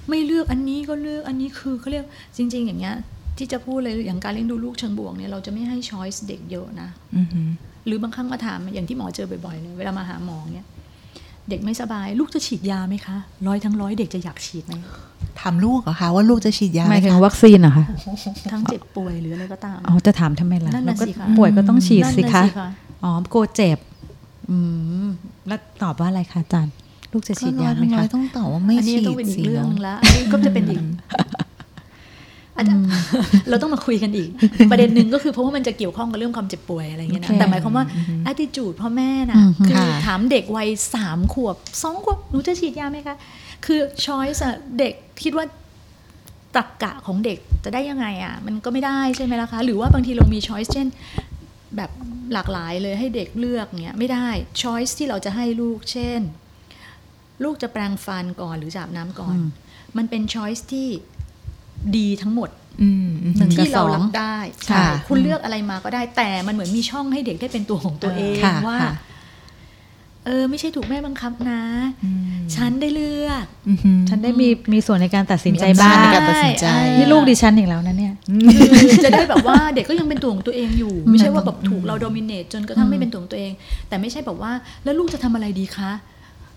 ไม่เลือกอันนี้ก็เลือกอันนี้คือเขาเรียกจริง ๆ อย่างเงี้ย ที่จะพูดเลยอย่างการเลี้ยงดูลูกเชิงบวกเนี่ยเราจะไม่ให้ช้อยส์เด็กเยอะนะอือฮึหรือบางครั้งมาถามอย่างที่หมอเจอบ่อยๆเลยเวลามาหาหมอเนี่ย เด็กไม่สบาย ลูกจะฉีดยาไหมคะ ร้อยทั้งร้อยเด็กจะอยากฉีดไหมถามลูกเหรอคะว่าลูกจะฉีดยาหไหมมายถึงคะวัคซีนเหรอคะทั้งเจ็บป่วยหรืออะไรก็ตามอ๋อจะถามทำไมล่ะนั่นเราน่ะก็สิคะป่วยก็ต้องฉีดสินั่นคะน่ะอ๋อกลัวเจ็บ อืมแล้วตอบว่าอะไรคะอาจารย์ ลูกจะฉีดยาไหมก็ร้คะอยต้องตอบว่าไม่อันนี้ฉีดต้องเป็นอีสิกเรื่องเนาะละอันนี้ก็จะเป็นอีก ออาจจะเราต้องมาคุยกันอีก ประเด็นหนึ่งก็คือเพราะว่ามันจะเกี่ยวข้องกับเรื่องความเจ็บป่วยอะไรอย่างเงี้ยนะโอเคแต่หมายความว่า attitude พ่อแม่นะอืมคือค่ะถามเด็กวัยสามขวบสองขวบหนูจะฉีดยาไหมคะ คือ choice อะเด็กคิดว่าตรรกกะของเด็กจะได้ยังไงอะ มันก็ไม่ได้ใช่ไหมล่ะคะ หรือว่าบางทีเรามี choice เช่น แบบหลากหลายเลยให้เด็กเลือกเนี้ยไม่ได้ choice ที่เราจะให้ลูกเช่น ลูกจะแปรงฟันก่อนหรือจะอาบน้ำก่อนอืมมันเป็น choice ที่ ดีทั้งหมดอืมอืมหนึ่งที่เรากับสองรับได้ค่ะใช่คุณเลือกอะไรมาก็ได้แต่มันเหมือนมีช่องให้เด็กได้เป็นตัวของตัวเองค่ะว่าค่ะเออ ไม่ใช่ถูกแม่บังคับนะอืมฉันได้เลือกอือหือฉันได้มีมีส่วนในการตัดสินใจมีอำนาบ้าจงในการตัดสินใจใช่นี่ลูกดิฉันอีกแล้วนะเนี่ยคือจะได้แบบว่าเด็กก็ยังเป็นตัวของตัวเองอยู่ ไม่ใช่ว่าแบบถูกเราโดมิเนตจนกระทั่งไม่เป็นตัวของตัวเอง แต่ไม่ใช่แบบว่า แล้วลูกจะทำอะไรดีคะ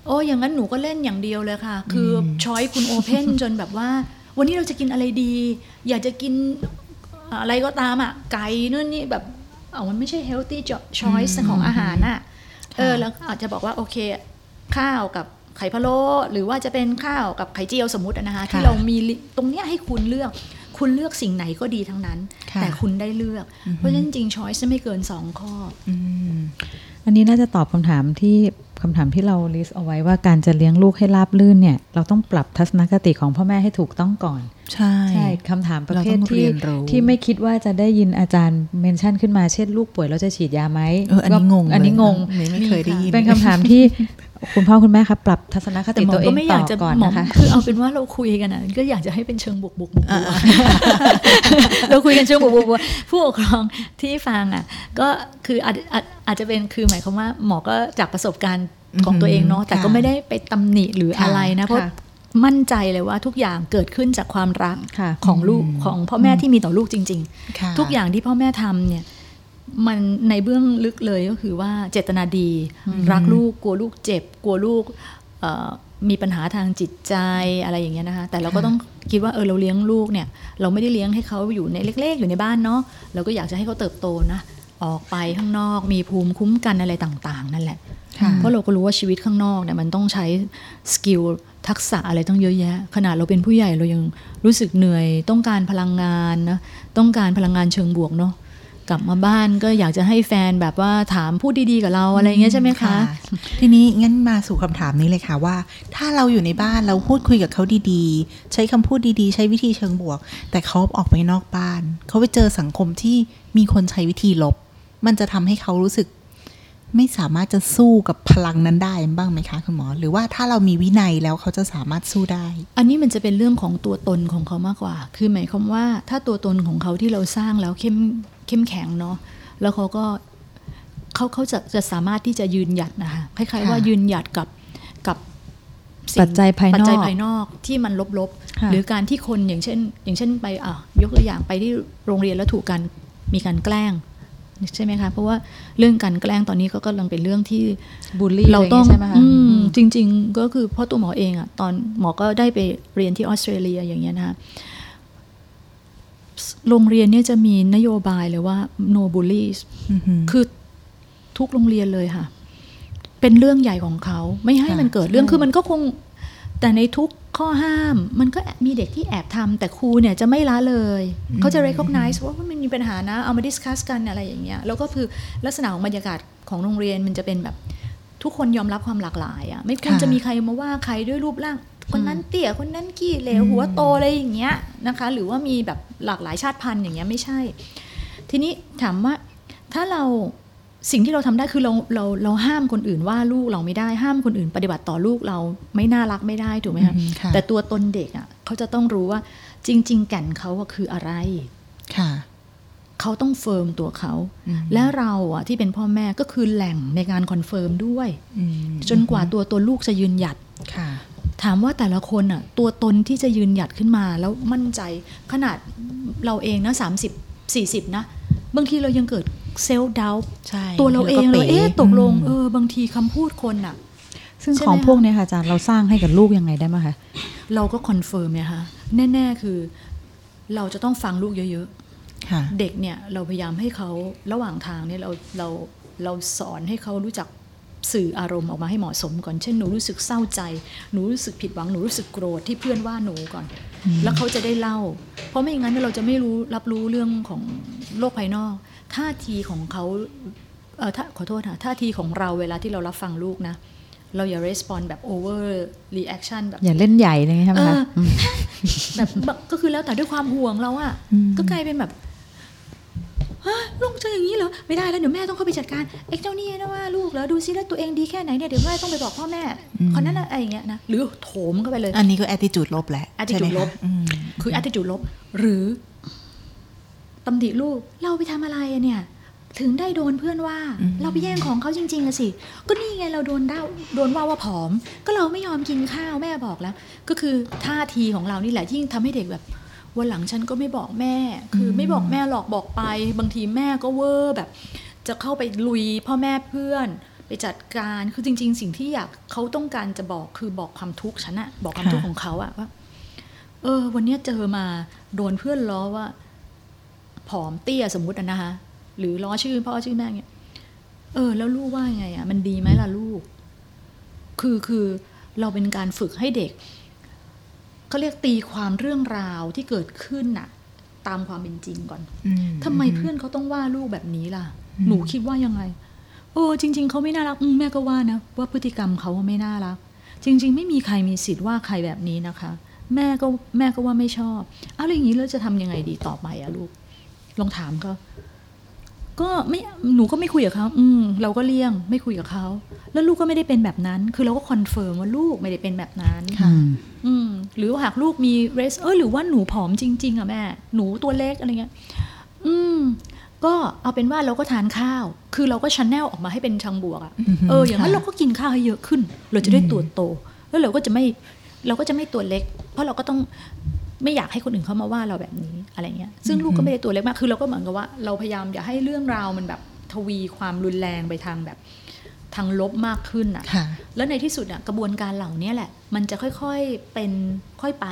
โอ้อย่างนั้นหนูก็เล่นอย่างเดียวเลยค่ะ คือช้อยคุณโอเพนจนแบบว่า วันนี้เราจะกินอะไรดี อยากจะกินอะไรก็ตามอะไก่นู่นนี่แบบเอามันไม่ใช่ healthy choice ของอาหารน่ะเออแล้วอาจจะบอกว่าโอเค ข้าวกับไข่พะโล้หรือว่าจะเป็นข้าวกับไข่เจียวสมมติอะนะคะที่เรามีลิตรงเนี้ยให้คุณเลือก คุณเลือกสิ่งไหนก็ดีทั้งนั้นค่ะแต่คุณได้เลือก เพราะฉะนั้นจริงช้อยส์ไม่เกิน2ข้ออืมอันนี้น่าจะตอบคำถามที่ คำถามที่เราลิสต์เอาไว้ว่าการจะเลี้ยงลูกให้ราบลื่นเนี่ย เราต้องปรับทัศนคติของพ่อแม่ให้ถูกต้องก่อน ใช่ใช่คำถามประเภทเราต้องที่เรียนรู้ที่ไม่คิดว่าจะได้ยินอาจารย์เมนชั่นขึ้นมาเช่นลูกป่วยเราจะฉีดยาไหมเอออันนี้งง อันนี้เลยงงไม่ไม่เคยได้ยินเป็นคำถามที่ คุณพ่อคุณแม่ครับปรับทัศนคแต่ติหมอตัวเอก็งไม่อต่ยาอกจะก่อนหมอนะคะคือเอาเป็นว่าเราคุยกันอะก็อยากจะให้เป็นเชิงบวกบวกบวกบวกเราคุยกันเชิงบวกบวกบวกผู้ปกครองที่ฟังอะก็คืออาจอาจอาจจะเป็นคือหมายความว่าหมอก็จากประสบการณ์ของตัวเองเนาะแต่ก็ค่ะไม่ได้ไปตำหนิหรืออะไรนะเพราะค่ะมั่นใจเลยว่าทุกอย่างเกิดขึ้นจากความรักค่ะของลูกของพ่อแม่ที่มีต่อลูกจริงๆค่ะทุกอย่างที่พ่อแม่ทำเนี่ย มันในเบื้องลึกเลยก็คือว่าเจตนาดี รักลูกกลัวลูกเจ็บ กลัวลูกเอ่อมีปัญหาทางจิตใจอะไรอย่างเงี้ยนะคะ แต่เราก็ต้องคิดว่าเออเราเลี้ยงลูกเนี่ย เราไม่ได้เลี้ยงให้เขาอยู่ในเล็ก ๆ อยู่ในบ้านเนาะเราก็อยากจะให้เขาเติบโตนะออกไปข้างนอกมีภูมิคุ้มกันอะไรต่างๆ นั่นแหละค่ะเพราะเราก็รู้ว่าชีวิตข้างนอกเนี่ยมันต้องใช้สกิลทักษะอะไรต้องเยอะแยะ ขนาดเราเป็นผู้ใหญ่เรายังรู้สึกเหนื่อย ต้องการพลังงานนะต้องการพลังงานเชิงบวกเนาะ กลับมาบ้านก็อยากจะให้แฟนแบบว่าถามพูดดีๆกับเราอะไรอย่างเงี้ยใช่ไหมคะ ทีนี้งั้นมาสู่คำถามนี้เลยค่ะว่า ถ้าเราอยู่ในบ้านเราพูดคุยกับเขาดีๆ ใช้คำพูดดีๆ ใช้วิธีเชิงบวก แต่เขาออกไปนอกบ้าน เขาไปเจอสังคมที่มีคนใช้วิธีลบ มันจะทำให้เขารู้สึก ไม่สามารถจะสู้กับพลังนั้นได้บ้างไหมคะคุณหมอ หรือว่าถ้าเรามีวินัยแล้วเขาจะสามารถสู้ได้ อันนี้มันจะเป็นเรื่องของตัวตนของเขามากกว่า คือหมายความว่าถ้าตัวตนของเขาที่เราสร้างแล้วเข้ม เข้มแข็งเนาะแล้วเขาก็เขาเขาจะจะสามารถที่จะยืนหยัดนะคะคล้ายๆว่าค่ะยืนหยัดกับกับสิ่งปัจจัยภายนอกปัจจัยภายนอกที่มันลบค่ะๆหรือการที่คนอย่างเช่น อย่างเช่นไปอะยกตัวอย่างไปที่โรงเรียนแล้วถูกการมีการแกล้งใช่ไหมคะเพราะว่าเรื่องการแกล้งตอนนี้ก็กำลังเป็นเรื่องที่บูลลี่เราะไย่ต้องยใช่ไหมคะอืมอืมจริง ๆ ก็คือเพราะตัวหมอเองอะตอนหมอก็ได้ไปเรียนที่ออสเตรเลียอย่างเงี้ยนะคะ โรงเรียนเนี่ยจะมีนโยบายเลยว่า no bullies อือหือคือทุกโรงเรียนเลยค่ะ เป็นเรื่องใหญ่ของเขา ไม่ให้ค่ะมันเกิดเรื่องคือมันก็คง แต่ในทุกข้อห้ามมันก็มีเด็กที่แอบทำแต่ครูเนี่ยจะไม่ละเลย เขาจะ recognize ว่ามันมีปัญหานะ เอามา discuss กันอะไรอย่างเงี้ยแล้วก็คือลักษณะของบรรยากาศของโรงเรียนมันจะเป็นแบบทุกคนยอมรับความหลากหลายอะ่ะไม่ควรค่ะจะมีใครมาว่าใครด้วยรูปร่าง คนนั้นเตี้ยคนนั้นขี้เหร่หัวโตอะไรอย่างเงี้ยนะคะ หรือว่ามีแบบหลากหลายชาติพันธุ์อย่างเงี้ยไม่ใช่ ทีนี้ถามว่าถ้าเราสิ่งที่เราทำได้คือเราเราเราห้ามคนอื่นว่าลูกเราไม่ได้ห้ามคนอื่น ปฏิบัติต่อลูกเราไม่น่ารักไม่ได้ถูกไหมคะอืมค่ะแต่ตัวตนเด็กอะเขาจะต้องรู้ว่าจริง ๆ แก่นเขาอะคืออะไรค่ะเขาต้อง firm ตัวเขาอืมและเราอะที่เป็นพ่อแม่ก็คือแหล่งในการ confirm ด้วยอืมจนกว่าตัวตนลูกจะยืนหยัดค่ะ ถามว่าแต่ละคนอะตัวตนที่จะยืนหยัดขึ้นมาแล้วมั่นใจขนาดเราเองนะสามสิบสี่สิบนะ บางทีเรายังเกิด self doubt ใช่ตัวเราเองแล้วก็เลยเอ๊ะเป๋ตกลงมาเออบางทีคำพูดคนอะ ซึ่งใช่ไหมของคะพวกเนี้ยค่ะอาจารย์เราสร้างให้กับลูกยังไงได้ไหมคะเราก็ confirm เนี่ยค่ะแน่ ๆ คือเราจะต้องฟังลูกเยอะค่ะๆเด็กเนี่ยเราพยายามให้เขาระหว่างทางเนี่ยเราเราเราสอนให้เขารู้จัก สื่ออารมณ์ออกมาให้เหมาะสมก่อน เช่นหนูรู้สึกเศร้าใจ หนูรู้สึกผิดหวัง หนูรู้สึกโกรธที่เพื่อนว่าหนูก่อน แล้วเขาจะได้เล่า เพราะไม่อย่างนั้นเราจะไม่รู้รับรู้เรื่องของโลกภายนอก ท่าทีของเขาเออถ้าขอโทษค่ะท่าทีของเราเวลาที่เรารับฟังลูกนะ เราอย่า respond แบบ over reaction แบบอย่าเล่นใหญ่เลยใช่ไหมเอคะอแบบแบบก็คือแล้วแต่ด้วยความห่วงเราอะก็กลายเป็นแบบ ฮะลูกจะอย่างนี้เหรอไม่ได้แล้วเดี๋ยวแม่ต้องเข้าไปจัดการเอ็กเจ้านี่นะว่าลูกแล้วดูซิแล้วตัวเองดีแค่ไหนเนี่ยเดี๋ยวแม่ต้องไปบอกพ่อแม่คนนั้นอะอะไรอย่างเงี้ยนะหรือโถมเข้าไปเลย อันนี้ก็ attitude ลบแหละ attitude ใช่ไหมคะลบอืมคือ attitude ลบ หรือตำหนิลูกเราไปทำอะไรอะเนี่ย ถึงได้โดนเพื่อนว่า เราไปแย่งของเขาจริงๆอะสิ ก็นี่ไงเราโดนด้าโดนว่าว่าผอม ก็เราไม่ยอมกินข้าวแม่บอกแล้ว ก็คือท่าทีของเรานี่แหละที่ทำให้เด็กแบบ วันหลังฉันก็ไม่บอกแม่ คือไม่บอกแม่หรอกบอกไป บางทีแม่ก็เวอร์แบบ จะเข้าไปลุยพ่อแม่เพื่อนไปจัดการคือจริง ๆ สิ่งที่อยากเขาต้องการจะบอกคือบอกความทุกข์ฉันอะบอกความทุกข์ของเขาอะว่า เออ วันเนี้ยเจอมาโดนเพื่อนล้อว่า ผอมเตี้ยสมมุติอะนะคะหรือล้อชื่อพ่อชื่อแม่เนี่ยเออ แล้วลูกว่าไงอะมันดีไหมล่ะลูก คือคือเราเป็นการฝึกให้เด็ก เขาเรียกตีความเรื่องราวที่เกิดขึ้นน่ะ ตามความเป็นจริงก่อนอืมทำไมเพื่อนเขาต้องว่าลูกแบบนี้ล่ะ หนูคิดว่ายังไงโอ้จริง ๆเขาไม่น่ารักอืมแม่ก็ว่านะว่าพฤติกรรมเขาไม่น่ารัก จริง ๆ ไม่มีใครมีสิทธิ์ว่าใครแบบนี้นะคะ แม่ก็แม่ก็ว่าไม่ชอบเอาแล้วอย่างนี้เราจะทำยังไงดีต่อไปอะลูก ลองถามเขา ก็ไม่หนูก็ไม่คุยกับเขาอืมเราก็เลี่ยงไม่คุยกับเขาแล้วลูกก็ไม่ได้เป็นแบบนั้น คือเราก็ confirm ว่าลูกไม่ได้เป็นแบบนั้นค่ะอืมหรือว่าหากลูกมีเรสเออหรือว่าหนูผอมจริง ๆอะแม่ หนูตัวเล็กอะไรเงี้ย อืมก็เอาเป็นว่าเราก็ทานข้าว คือเราก็ channel ออกมาให้เป็นทางบวกอะอือฮึเออ อย่างนั้นค่ะเราก็กินข้าวให้เยอะขึ้น เราจะได้ตัวโต แล้วเราก็จะไม่ เราก็จะไม่ตัวเล็ก เพราะเราก็ต้อง ไม่อยากให้คนอื่นเขามาว่าเราแบบนี้อะไรเงี้ยซึ่งลูกก็ไม่ได้ตัวเล็กมากคือเราก็เหมือนกับว่าเราพยายามอย่าให้เรื่องราวมันแบบทวีความรุนแรงไปทางแบบทางลบมากขึ้นอะค่ะ แล้วในที่สุดอะกระบวนการเหล่านี้แหละ มันจะค่อยๆเป็นค่อยไป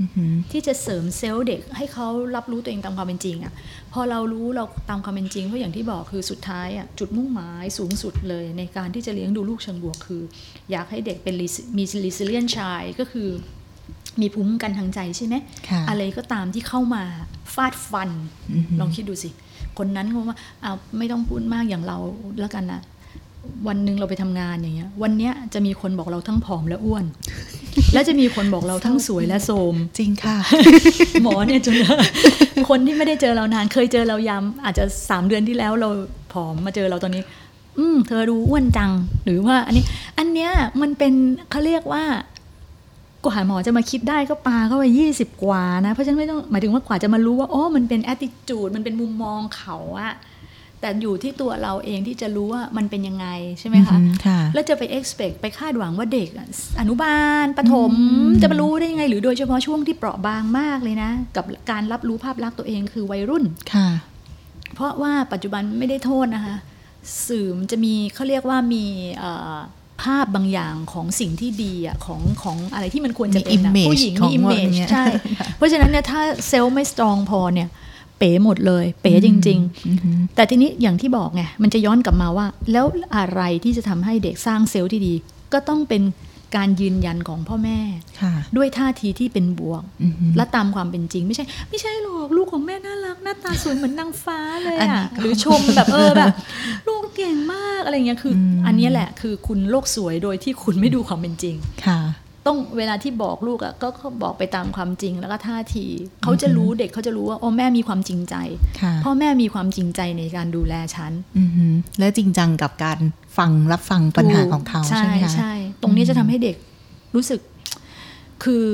อือหือที่จะเสริมเซลล์เด็กให้เขารับรู้ตัวเองตามความเป็นจริงอะพอเรารู้เราตามความเป็นจริงเพราะอย่างที่บอกคือสุดท้ายอะจุดมุ่งหมายสูงสุดเลยในการที่จะเลี้ยงดูลูกเชิงบวกคือ อยากให้เด็กเป็น resi- มี resilient child ก็คือ มีภูมิคุ้มกันทางใจใช่ไหมค่ะอะไรก็ตามที่เข้ามาฟาดฟันอือหือลองคิดดูสิ คนนั้นเขาว่าเอาไม่ต้องพูดมากอย่างเราแล้วกันนะวันหนึ่งเราไปทำงานอย่างเงี้ย วันเนี้ยจะมีคนบอกเราทั้งผอมและอ้วน และจะมีคนบอกเราทั้งสวยและโทรมจริงค่ะ หมอเนี่ยจนคนที่ไม่ได้เจอเรานาน เคยเจอเรายามอาจจะสามเดือนที่แล้วเราผอมมาเจอเราตอนนี้ อืม เธอดูอ้วนจัง หรือว่า อันนี้ อันเนี้ยมันเป็นเขาเรียกว่า กว่าหมอจะมาคิดได้ก็ปาเข้าไปยี่สิบกว่านะ เพราะฉะนั้นไม่ต้องหมายถึงว่ากว่าจะมารู้ว่าอ๋อมันเป็น attitude มันเป็นมุมมองเขาอะแต่อยู่ที่ตัวเราเองที่จะรู้ว่ามันเป็นยังไงใช่ไหมคะอือหือค่ะแล้วจะไป expect ไปคาดหวังว่าเด็กอะอนุบาลประถมจะมารู้ได้ยังไง หรือโดยเฉพาะช่วงที่เปราะบางมากเลยนะ กับการรับรู้ภาพลักษณ์ตัวเองคือวัยรุ่นค่ะ เพราะว่าปัจจุบันไม่ได้โทษนะคะสื่อมันจะมีเขาเรียกว่ามีเอ่อ ภาพบางอย่างของสิ่งที่ดีอะของของอะไรที่มันควรจะเป็นอะมี image ผู้หญิงของ image เนี่ยใช่ เพราะฉะนั้นเนี่ยถ้า self ไม่ strong พอเนี่ย เป๋หมดเลย เป๋จริงๆอือหือแต่ทีนี้อย่างที่บอกไงมันจะย้อนกลับมาว่า แล้วอะไรที่จะทำให้เด็กสร้าง self ที่ดี ก็ต้องเป็น การยืนยันของพ่อแม่ค่ะด้วยท่าทีที่เป็นบวกอือหือและตามความเป็นจริง ไม่ใช่ ไม่ใช่หรอกลูกของแม่น่ารัก หน้าตาสวยเหมือนนางฟ้าเลยอันนี้อะก็หรือชมแบบเออแบบ ลูกเก่งมากอะไรเงี้ยคืออมอันเนี้ยแหละคือคุณโลกสวยโดยที่คุณไม่ดูความเป็นจริงค่ะต้องเวลาที่บอกลูกอะก็ก็บอกไปตามความจริงแล้วก็ท่าที เขาจะรู้เด็กเขาจะรู้ว่าโอ้แม่มีความจริงใจค่ะพ่อแม่มีความจริงใจในการดูแลฉันอือหือและจริงจังกับการ ฟังรับฟังปัญหาของเขาใช่ไหมคะใช่ตรงนี้จะทำให้เด็กรู้สึกคือ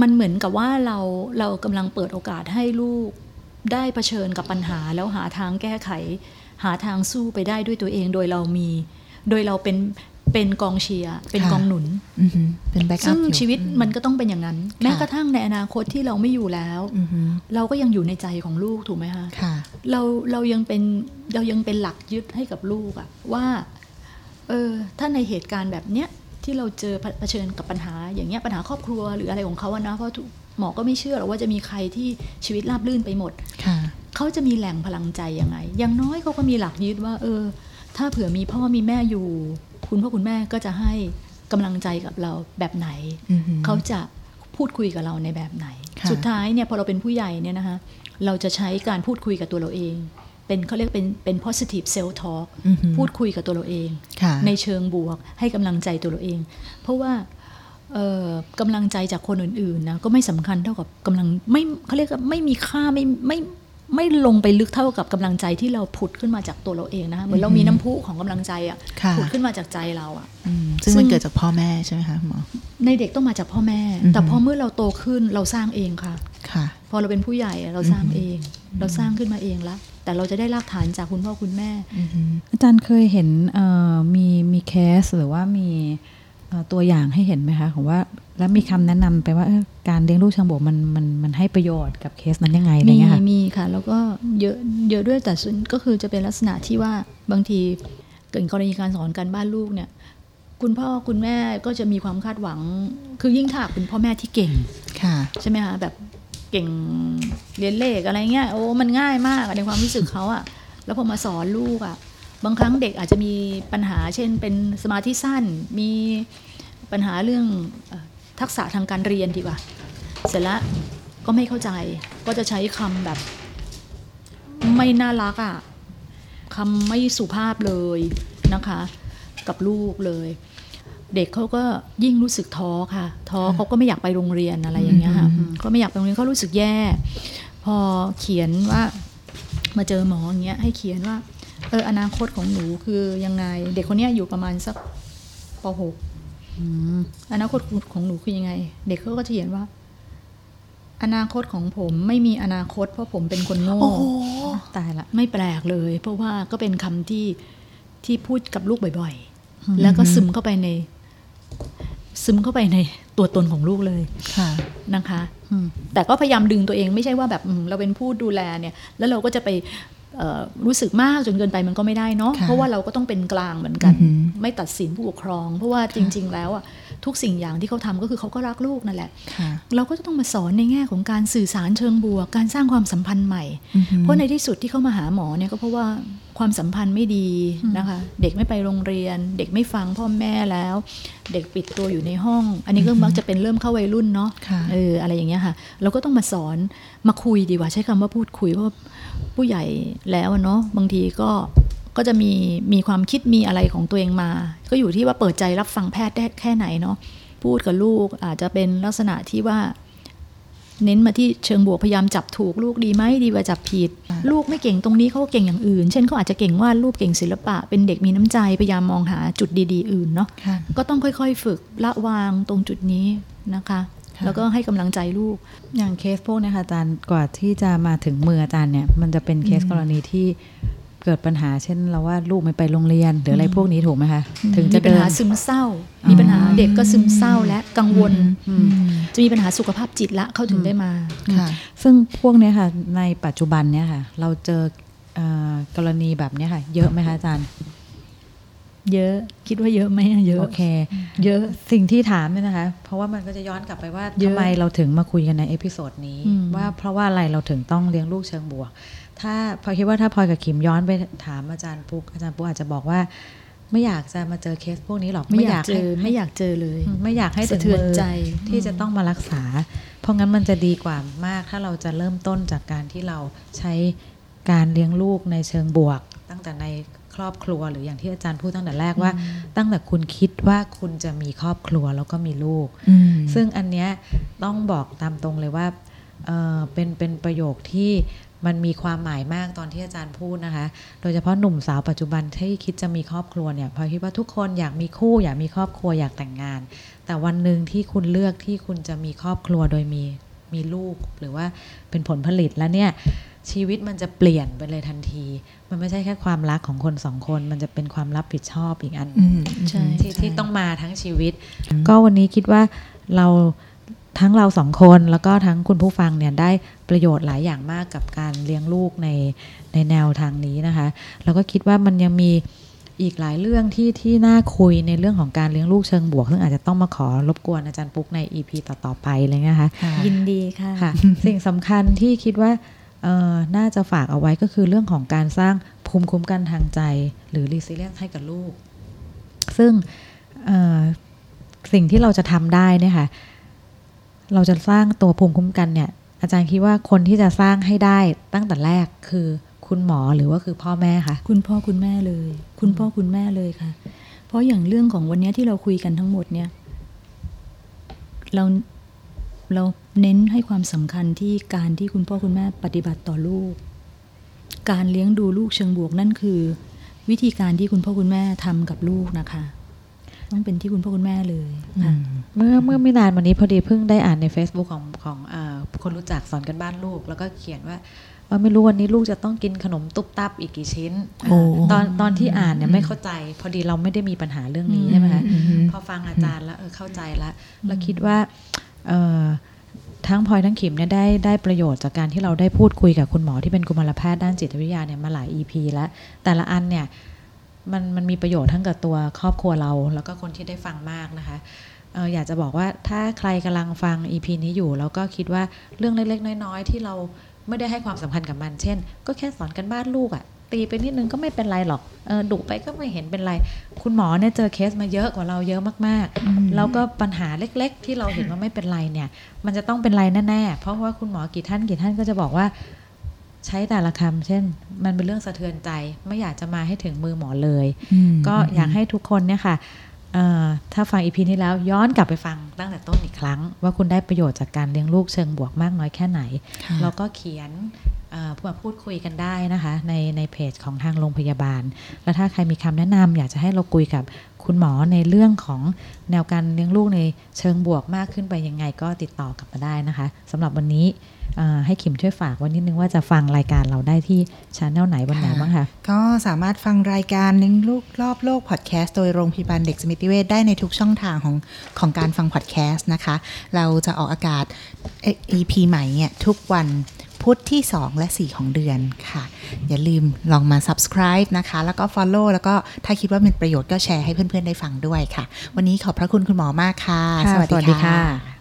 มันเหมือนกับว่าเราเรากำลังเปิดโอกาสให้ลูกได้เผชิญกับปัญหา แล้วหาทางแก้ไข หาทางสู้ไปได้ด้วยตัวเองโดยเรามี โดยเราเป็น เป็นกองเชียร์เป็นค่ะกองหนุนอือหือเป็นแบ็กอัซึ่พงอยู่ชีวิตมันก็ต้องเป็นอย่างนั้น แม้กระทั่งในอนาคตที่เราไม่อยู่แล้วอือหือเราก็ยังอยู่ในใจของลูกถูกไหมคะค่ะเราเรายังเป็นเรายังเป็นหลักยึดให้กับลูกอะว่าเออถ้าในเหตุการณ์แบบเนี้ยที่เราเจอเผเผชิญกับปัญหาอย่างเงี้ยปัญหาครอบครัวหรืออะไรของเขาอะนะเพราะทุกหมอก็ไม่เชื่อหรอกว่าจะมีใครที่ชีวิตราบรื่นไปหมดค่ะเขาจะมีแหล่งพลังใจยังไง อย่างน้อยเขาก็มีหลักยึดว่า เออ ถ้าเผื่อมีพ่อมีแม่อยู่ คุณพ่อคุณแม่ก็จะให้กำลังใจกับเราแบบไหนอือหือเขาจะพูดคุยกับเราในแบบไหนค่ะสุดท้ายเนี่ยพอเราเป็นผู้ใหญ่เนี่ยนะคะเราจะใช้การพูดคุยกับตัวเราเอง เป็นเขาเรียกเป็นเป็น positive self talk อือหือพูดคุยกับตัวเราเองค่ะในเชิงบวก ให้กำลังใจตัวเราเอง เพราะว่าเอ่อกำลังใจจากคนอื่นๆนะก็ไม่สำคัญเท่ากับกำลังไม่เขาเรียกว่าไม่มีค่าไม่ไม่ ไม่ลงไปลึกเท่ากับกำลังใจที่เราผุดขึ้นมาจากตัวเราเองนะคะเหมือนเรามีน้ำพุของกำลังใจอะค่ะผุดขึ้นมาจากใจเราอะอืมซึ่งซึ่งมันเกิดจากพ่อแม่ใช่ไหมคะคุณหมอในเด็กต้องมาจากพ่อแม่อือฮึแต่พอเมื่อเราโตขึ้นเราสร้างเองค่ะค่ะ พอเราเป็นผู้ใหญ่อะเราสร้างเอง เราสร้างขึ้นมาเองละแต่เราจะได้รากฐานจากคุณพ่อคุณแม่อือหืออาจารย์เคยเห็นเอ่อมีมีเคสหรือว่ามีเอ่อ ตัวอย่างให้เห็นไหมคะของว่าแล้วมีคำแนะนำไปว่าเอ้อการเลี้ยงลูกเชิงบวกมันมันมันให้ประโยชน์กับเคสนั้นยังไงอะไรมีเงี้ยค่ะมีค่ะ แล้วก็เยอะเยอะด้วยแต่ส่วนก็คือจะเป็นลักษณะที่ว่าบางทีเกิดกรณีการสอนการบ้านลูกเนี่ย คุณพ่อคุณแม่ก็จะมีความคาดหวัง คือยิ่งถ้าเป็นพ่อแม่ที่เก่งค่ะ ใช่ไหมคะแบบเก่งเรียนเลขอะไรเงี้ยโอ้มันง่ายมากอะในความรู้สึกเขาอะแล้วพอมาสอนลูกอะ บางครั้งเด็กอาจจะมีปัญหา เช่น เป็นสมาธิสั้น มีปัญหาเรื่องเอ่อทักษะทางการเรียนดีกว่า เสร็จแล้วก็ไม่เข้าใจ ก็จะใช้คำแบบ ไม่น่ารักอะคำไม่สุภาพเลยนะคะ กับลูกเลย เด็กเขาก็ยิ่งรู้สึกท้อค่ะ ท้อเขาก็ไม่อยากไปโรงเรียนอะไรอย่างเงี้ยค่ะก็ไม่อยากไปโรงเรียนเขารู้สึกแย่ พอเขียนว่ามาเจอหมออย่างเงี้ยให้เขียนว่า เอออนาคตของหนูคือยังไง เด็กคนเนี้ยอยู่ประมาณสักป .6 อนาคตของหนูคือยังไง เด็กเขาก็จะเขียนว่า อนาคตของผมไม่มีอนาคต เพราะผมเป็นคนโง่โอ้โหตายละ ไม่แปลกเลย เพราะว่าก็เป็นคำที่ที่พูดกับลูกบ่อยๆ แล้วก็ซึมเข้าไปใน ซึมเข้าไปในตัวตนของลูกเลยค่ะนะคะแต่ก็พยายามดึงตัวเองไม่ใช่ว่าแบบอืมเราเป็นผู้ดูแลเนี่ย แล้วเราก็จะไปเอ่อ รู้สึกมากจนเกินไปมันก็ไม่ได้เนาะค่ะเพราะว่าเราก็ต้องเป็นกลางเหมือนกันอือหือไม่ตัดสินผู้ปกครอง เพราะว่าจริง ๆ แล้วอะทุกสิ่งอย่างที่เขาทำก็คือเขาก็รักลูกนั่นแหละค่ะเราก็จะต้องมาสอนในแง่ของการสื่อสารเชิงบวก การสร้างความสัมพันธ์ใหม่อือหือเพราะในที่สุดที่เขามาหาหมอเนี่ยก็เพราะว่าความสัมพันธ์ไม่ดีนะคะ เด็กไม่ไปโรงเรียน เด็กไม่ฟังพ่อแม่แล้ว เด็กปิดตัวอยู่ในห้อง อันนี้ก็มักจะเป็นเริ่มเข้าวัยรุ่นเนาะค่ะเอออะไรอย่างเงี้ยค่ะ เราก็ต้องมาสอนมาคุยดีกว่าใช้คำว่าพูดคุยเพราะว่า ผู้ใหญ่แล้วอะเนาะบางทีก็ก็จะมีมีความคิดมีอะไรของตัวเองมา ก็อยู่ที่ว่าเปิดใจรับฟังแพทย์ได้แค่ไหนเนาะพูดกับลูกอาจจะเป็นลักษณะที่ว่า เน้นมาที่เชิงบวกพยายามจับถูกลูกดีไหมดีกว่าจับผิด ลูกไม่เก่งตรงนี้เขาก็เก่งอย่างอื่น เช่นเขาอาจจะเก่งวาดรูปเก่งศิลปะ เป็นเด็กมีน้ำใจพยายามมองหาจุดดี ๆ อื่นเนาะค่ะก็ต้องค่อยๆ ฝึกละวางตรงจุดนี้นะคะค่ะ แล้วก็ให้กำลังใจลูก อย่างเคสพวกเนี้ค่ะอาจารย์กว่าที่จะมาถึงมืออาจารย์เนี่ย มันจะเป็นเคสกรณีที่เกิดปัญหาเช่นเราว่าลูกไม่ไปโรงเรียนหรืออะไรพวกนี้ถูกไหมคะถึงมีจะปัญเดินหาซึมเศร้า มีปัญหาเด็กก็ซึมเศร้าและกังวลอืมจะมีปัญหาสุขภาพจิตละเขาถึงได้มาค่ะซึ่งพวกเนี้ยค่ะในปัจจุบันเนี่ยค่ะ เราเจอเอ่อกรณีแบบเนี้ยค่ะ เยอะไหมคะอาจารย์ เยอะคิดว่าเยอะไหมอะเยอะโอเค เยอะสิ่งที่ถามเนี่ยนะคะ เพราะว่ามันก็จะย้อนกลับไปว่าเยอะทำไมเราถึงมาคุยกันใน episode นี้อืมว่าเพราะว่าอะไรเราถึงต้องเลี้ยงลูกเชิงบวก ถ้าพอคิดว่าถ้าพลอยกับขิมย้อนไปถามอาจารย์ปุ๊กอาจารย์ปุ๊กอาจจะบอกว่าไม่อยากจะมาเจอเคสพวกนี้หรอกไม่อยากเจให้อไม่อยากเจอเลยอืมไม่อยากให้ถึงสะเทือนมือใจที่จะต้องมารักษา เพราะงั้นมันจะดีกว่ามากถ้าเราจะเริ่มต้นจากการที่เราใช้การเลี้ยงลูกในเชิงบวก ตั้งแต่ในค รอบครัว หรืออย่างที่อาจารย์พูดตั้งแต่แรกว่า ตั้งแต่คุณคิดว่าคุณจะมีครอบครัวแล้วก็มีลูกอืมซึ่งอันเนี้ยต้องบอกตามตรงเลยว่าเอ่อเป็นเป็นประโยคที่มันมีความหมายมากตอนที่อาจารย์พูดนะคะ โดยเฉพาะหนุ่มสาวปัจจุบันที่คิดจะมีครอบครัวเนี่ย พอคิดว่าทุกคนอยากมีคู่อยากมีครอบครัวอยากแต่งงาน แต่วันหนึ่งที่คุณเลือกที่คุณจะมีครอบครัวโดยมีมีลูก หรือว่าเป็นผลผลิตแล้วเนี่ยชีวิตมันจะเปลี่ยนไปเลยทันที มันไม่ใช่แค่ความรักของคนสองคน มันจะเป็นความรับผิดชอบอีกอันหอืนึ่งมใช่ที่ที่ต้องมาทั้งชีวิต ก็วันนี้คิดว่าเราทั้งเราสองคนแล้วก็ทั้งคุณผู้ฟังเนี่ยได้ประโยชน์หลายอย่างมากกับการเลี้ยงลูกในในแนวทางนี้นะคะแล้วก็คิดว่ามันยังมีอีกหลายเรื่องที่ที่น่าคุยในเรื่องของการเลี้ยงลูกเชิงบวก ซึ่งอาจจะต้องมาขอรบกวนอาจารย์ปุ๊กใน EP ต่อ ๆ ไปเลยนะคะค่ะยินดีค่ะค่ะสิ่งสำคัญที่คิดว่าเอ่อ น่าจะฝากเอาไว้ก็คือเรื่องของการสร้างภูมิคุ้มกันทางใจ หรือ resilience ให้กับลูก ซึ่งสิ่งที่เราจะทำได้เนี่ยค่ะ เราจะสร้างตัวภูมิคุ้มกันเนี่ย อาจารย์คิดว่าคนที่จะสร้างให้ได้ตั้งแต่แรกคือคุณหมอหรือว่าคือพ่อแม่คะคุณพ่อคุณแม่เลย คุณพ่อคุณแม่เลยค่ะ เพราะอย่างเรื่องของวันนี้ที่เราคุยกันทั้งหมดเนี่ย เรา เราเน้นให้ความสำคัญที่การที่คุณพ่อคุณแม่ปฏิบัติต่อลูก การเลี้ยงดูลูกเชิงบวกนั่นคือ วิธีการที่คุณพ่อคุณแม่ทำกับลูกนะคะ ต้องเป็นที่คุณพ่อคุณแม่เลยค่ะเมื่อเมื่อไม่นานวันนี้พอดีเพิ่งได้อ่านใน Facebook ของของเออคนรู้จักสอนกันบ้านลูก แล้วก็เขียนว่าเออไม่รู้วันนี้ลูกจะต้องกินขนมตุ๊บตับอีกกี่ชิ้นโอ้ตอนตอนที่อ่านเนี่ยไม่เข้าใจ พอดีเราไม่ได้มีปัญหาเรื่องนี้ใช่ไหมคะอืมพอฟังอาจารย์แล้วเออเข้าใจแล้วแล้วคิดว่าเออ ทั้งพลอยทั้งขิมเนี่ยได้ได้ประโยชน์จากการที่เราได้พูดคุยกับคุณหมอที่เป็นกุมารแพทย์ด้านจิตวิทยาเนี่ยมาหลาย EP แล้ว แต่ละอันเนี่ยมันมันมีประโยชน์ทั้งกับตัวครอบครัวเรา แล้วก็คนที่ได้ฟังมากนะคะอออยากจะบอกว่าถ้าใครกำลังฟัง EP นี้อยู่ แล้วก็คิดว่าเรื่องเล็กๆ น้อยๆ ที่เราไม่ได้ให้ความสำคัญกับมัน เช่น ก็แค่สอนกันบ้านลูกอะ ตีไปนิดนึงก็ไม่เป็นไรหรอกเออดุไปก็ไม่เห็นเป็นไร คุณหมอเนี่ยเจอเคสมาเยอะกว่าเราเยอะมากๆ แล้วก็ปัญหาเล็กๆ ที่เราเห็นว่าไม่เป็นไรเนี่ย มันจะต้องเป็นไรแน่ๆ เพราะว่าคุณหมอกี่ท่านกี่ท่านก็จะบอกว่า ใช้แต่ละคำเช่น มันเป็นเรื่องสะเทือนใจ ไม่อยากจะมาให้ถึงมือหมอเลย ก็อยากให้ทุกคนเนี่ยค่ะเอ่อถ้าฟังอีพีนี้แล้วย้อนกลับไปฟังตั้งแต่ต้นอีกครั้ง ว่าคุณได้ประโยชน์จากการเลี้ยงลูกเชิงบวกมากน้อยแค่ไหนค่ะแล้วก็เขียนเอ่อ มาพูดคุยกันได้นะคะในในเพจของทางโรงพยาบาล แล้วถ้าใครมีคำแนะนำอยากจะให้เราคุยกับคุณหมอในเรื่องของแนวการเลี้ยงลูกในเชิงบวกมากขึ้นไปยังไงก็ติดต่อกลับมาได้นะคะสำหรับวันนี้ให้ขิมช่วยฝากวันนิดนึงว่าจะฟังรายการเราได้ที่ช anel ไหนวันไหนบ้างคะก็สามารถฟังรายการเลี้ยงลูกรอบโลกพอดแคสต์โดยโรงพยาบาลเด็กสมิติเวชได้ในทุกช่องทางของของการฟังพอดแคสต์นะคะ เราจะออกอากาศเอ่อ EP ใหม่เนี่ยทุกวัน พุธที่ 2 และ 4 ของเดือนค่ะ อย่าลืมลองมา subscribe นะคะ แล้วก็ follow แล้วก็ถ้าคิดว่าเป็นประโยชน์ก็แชร์ให้เพื่อนๆได้ฟังด้วยค่ะ วันนี้ขอบพระคุณคุณหมอมากค่ะค่ะสวัสดีค่ะ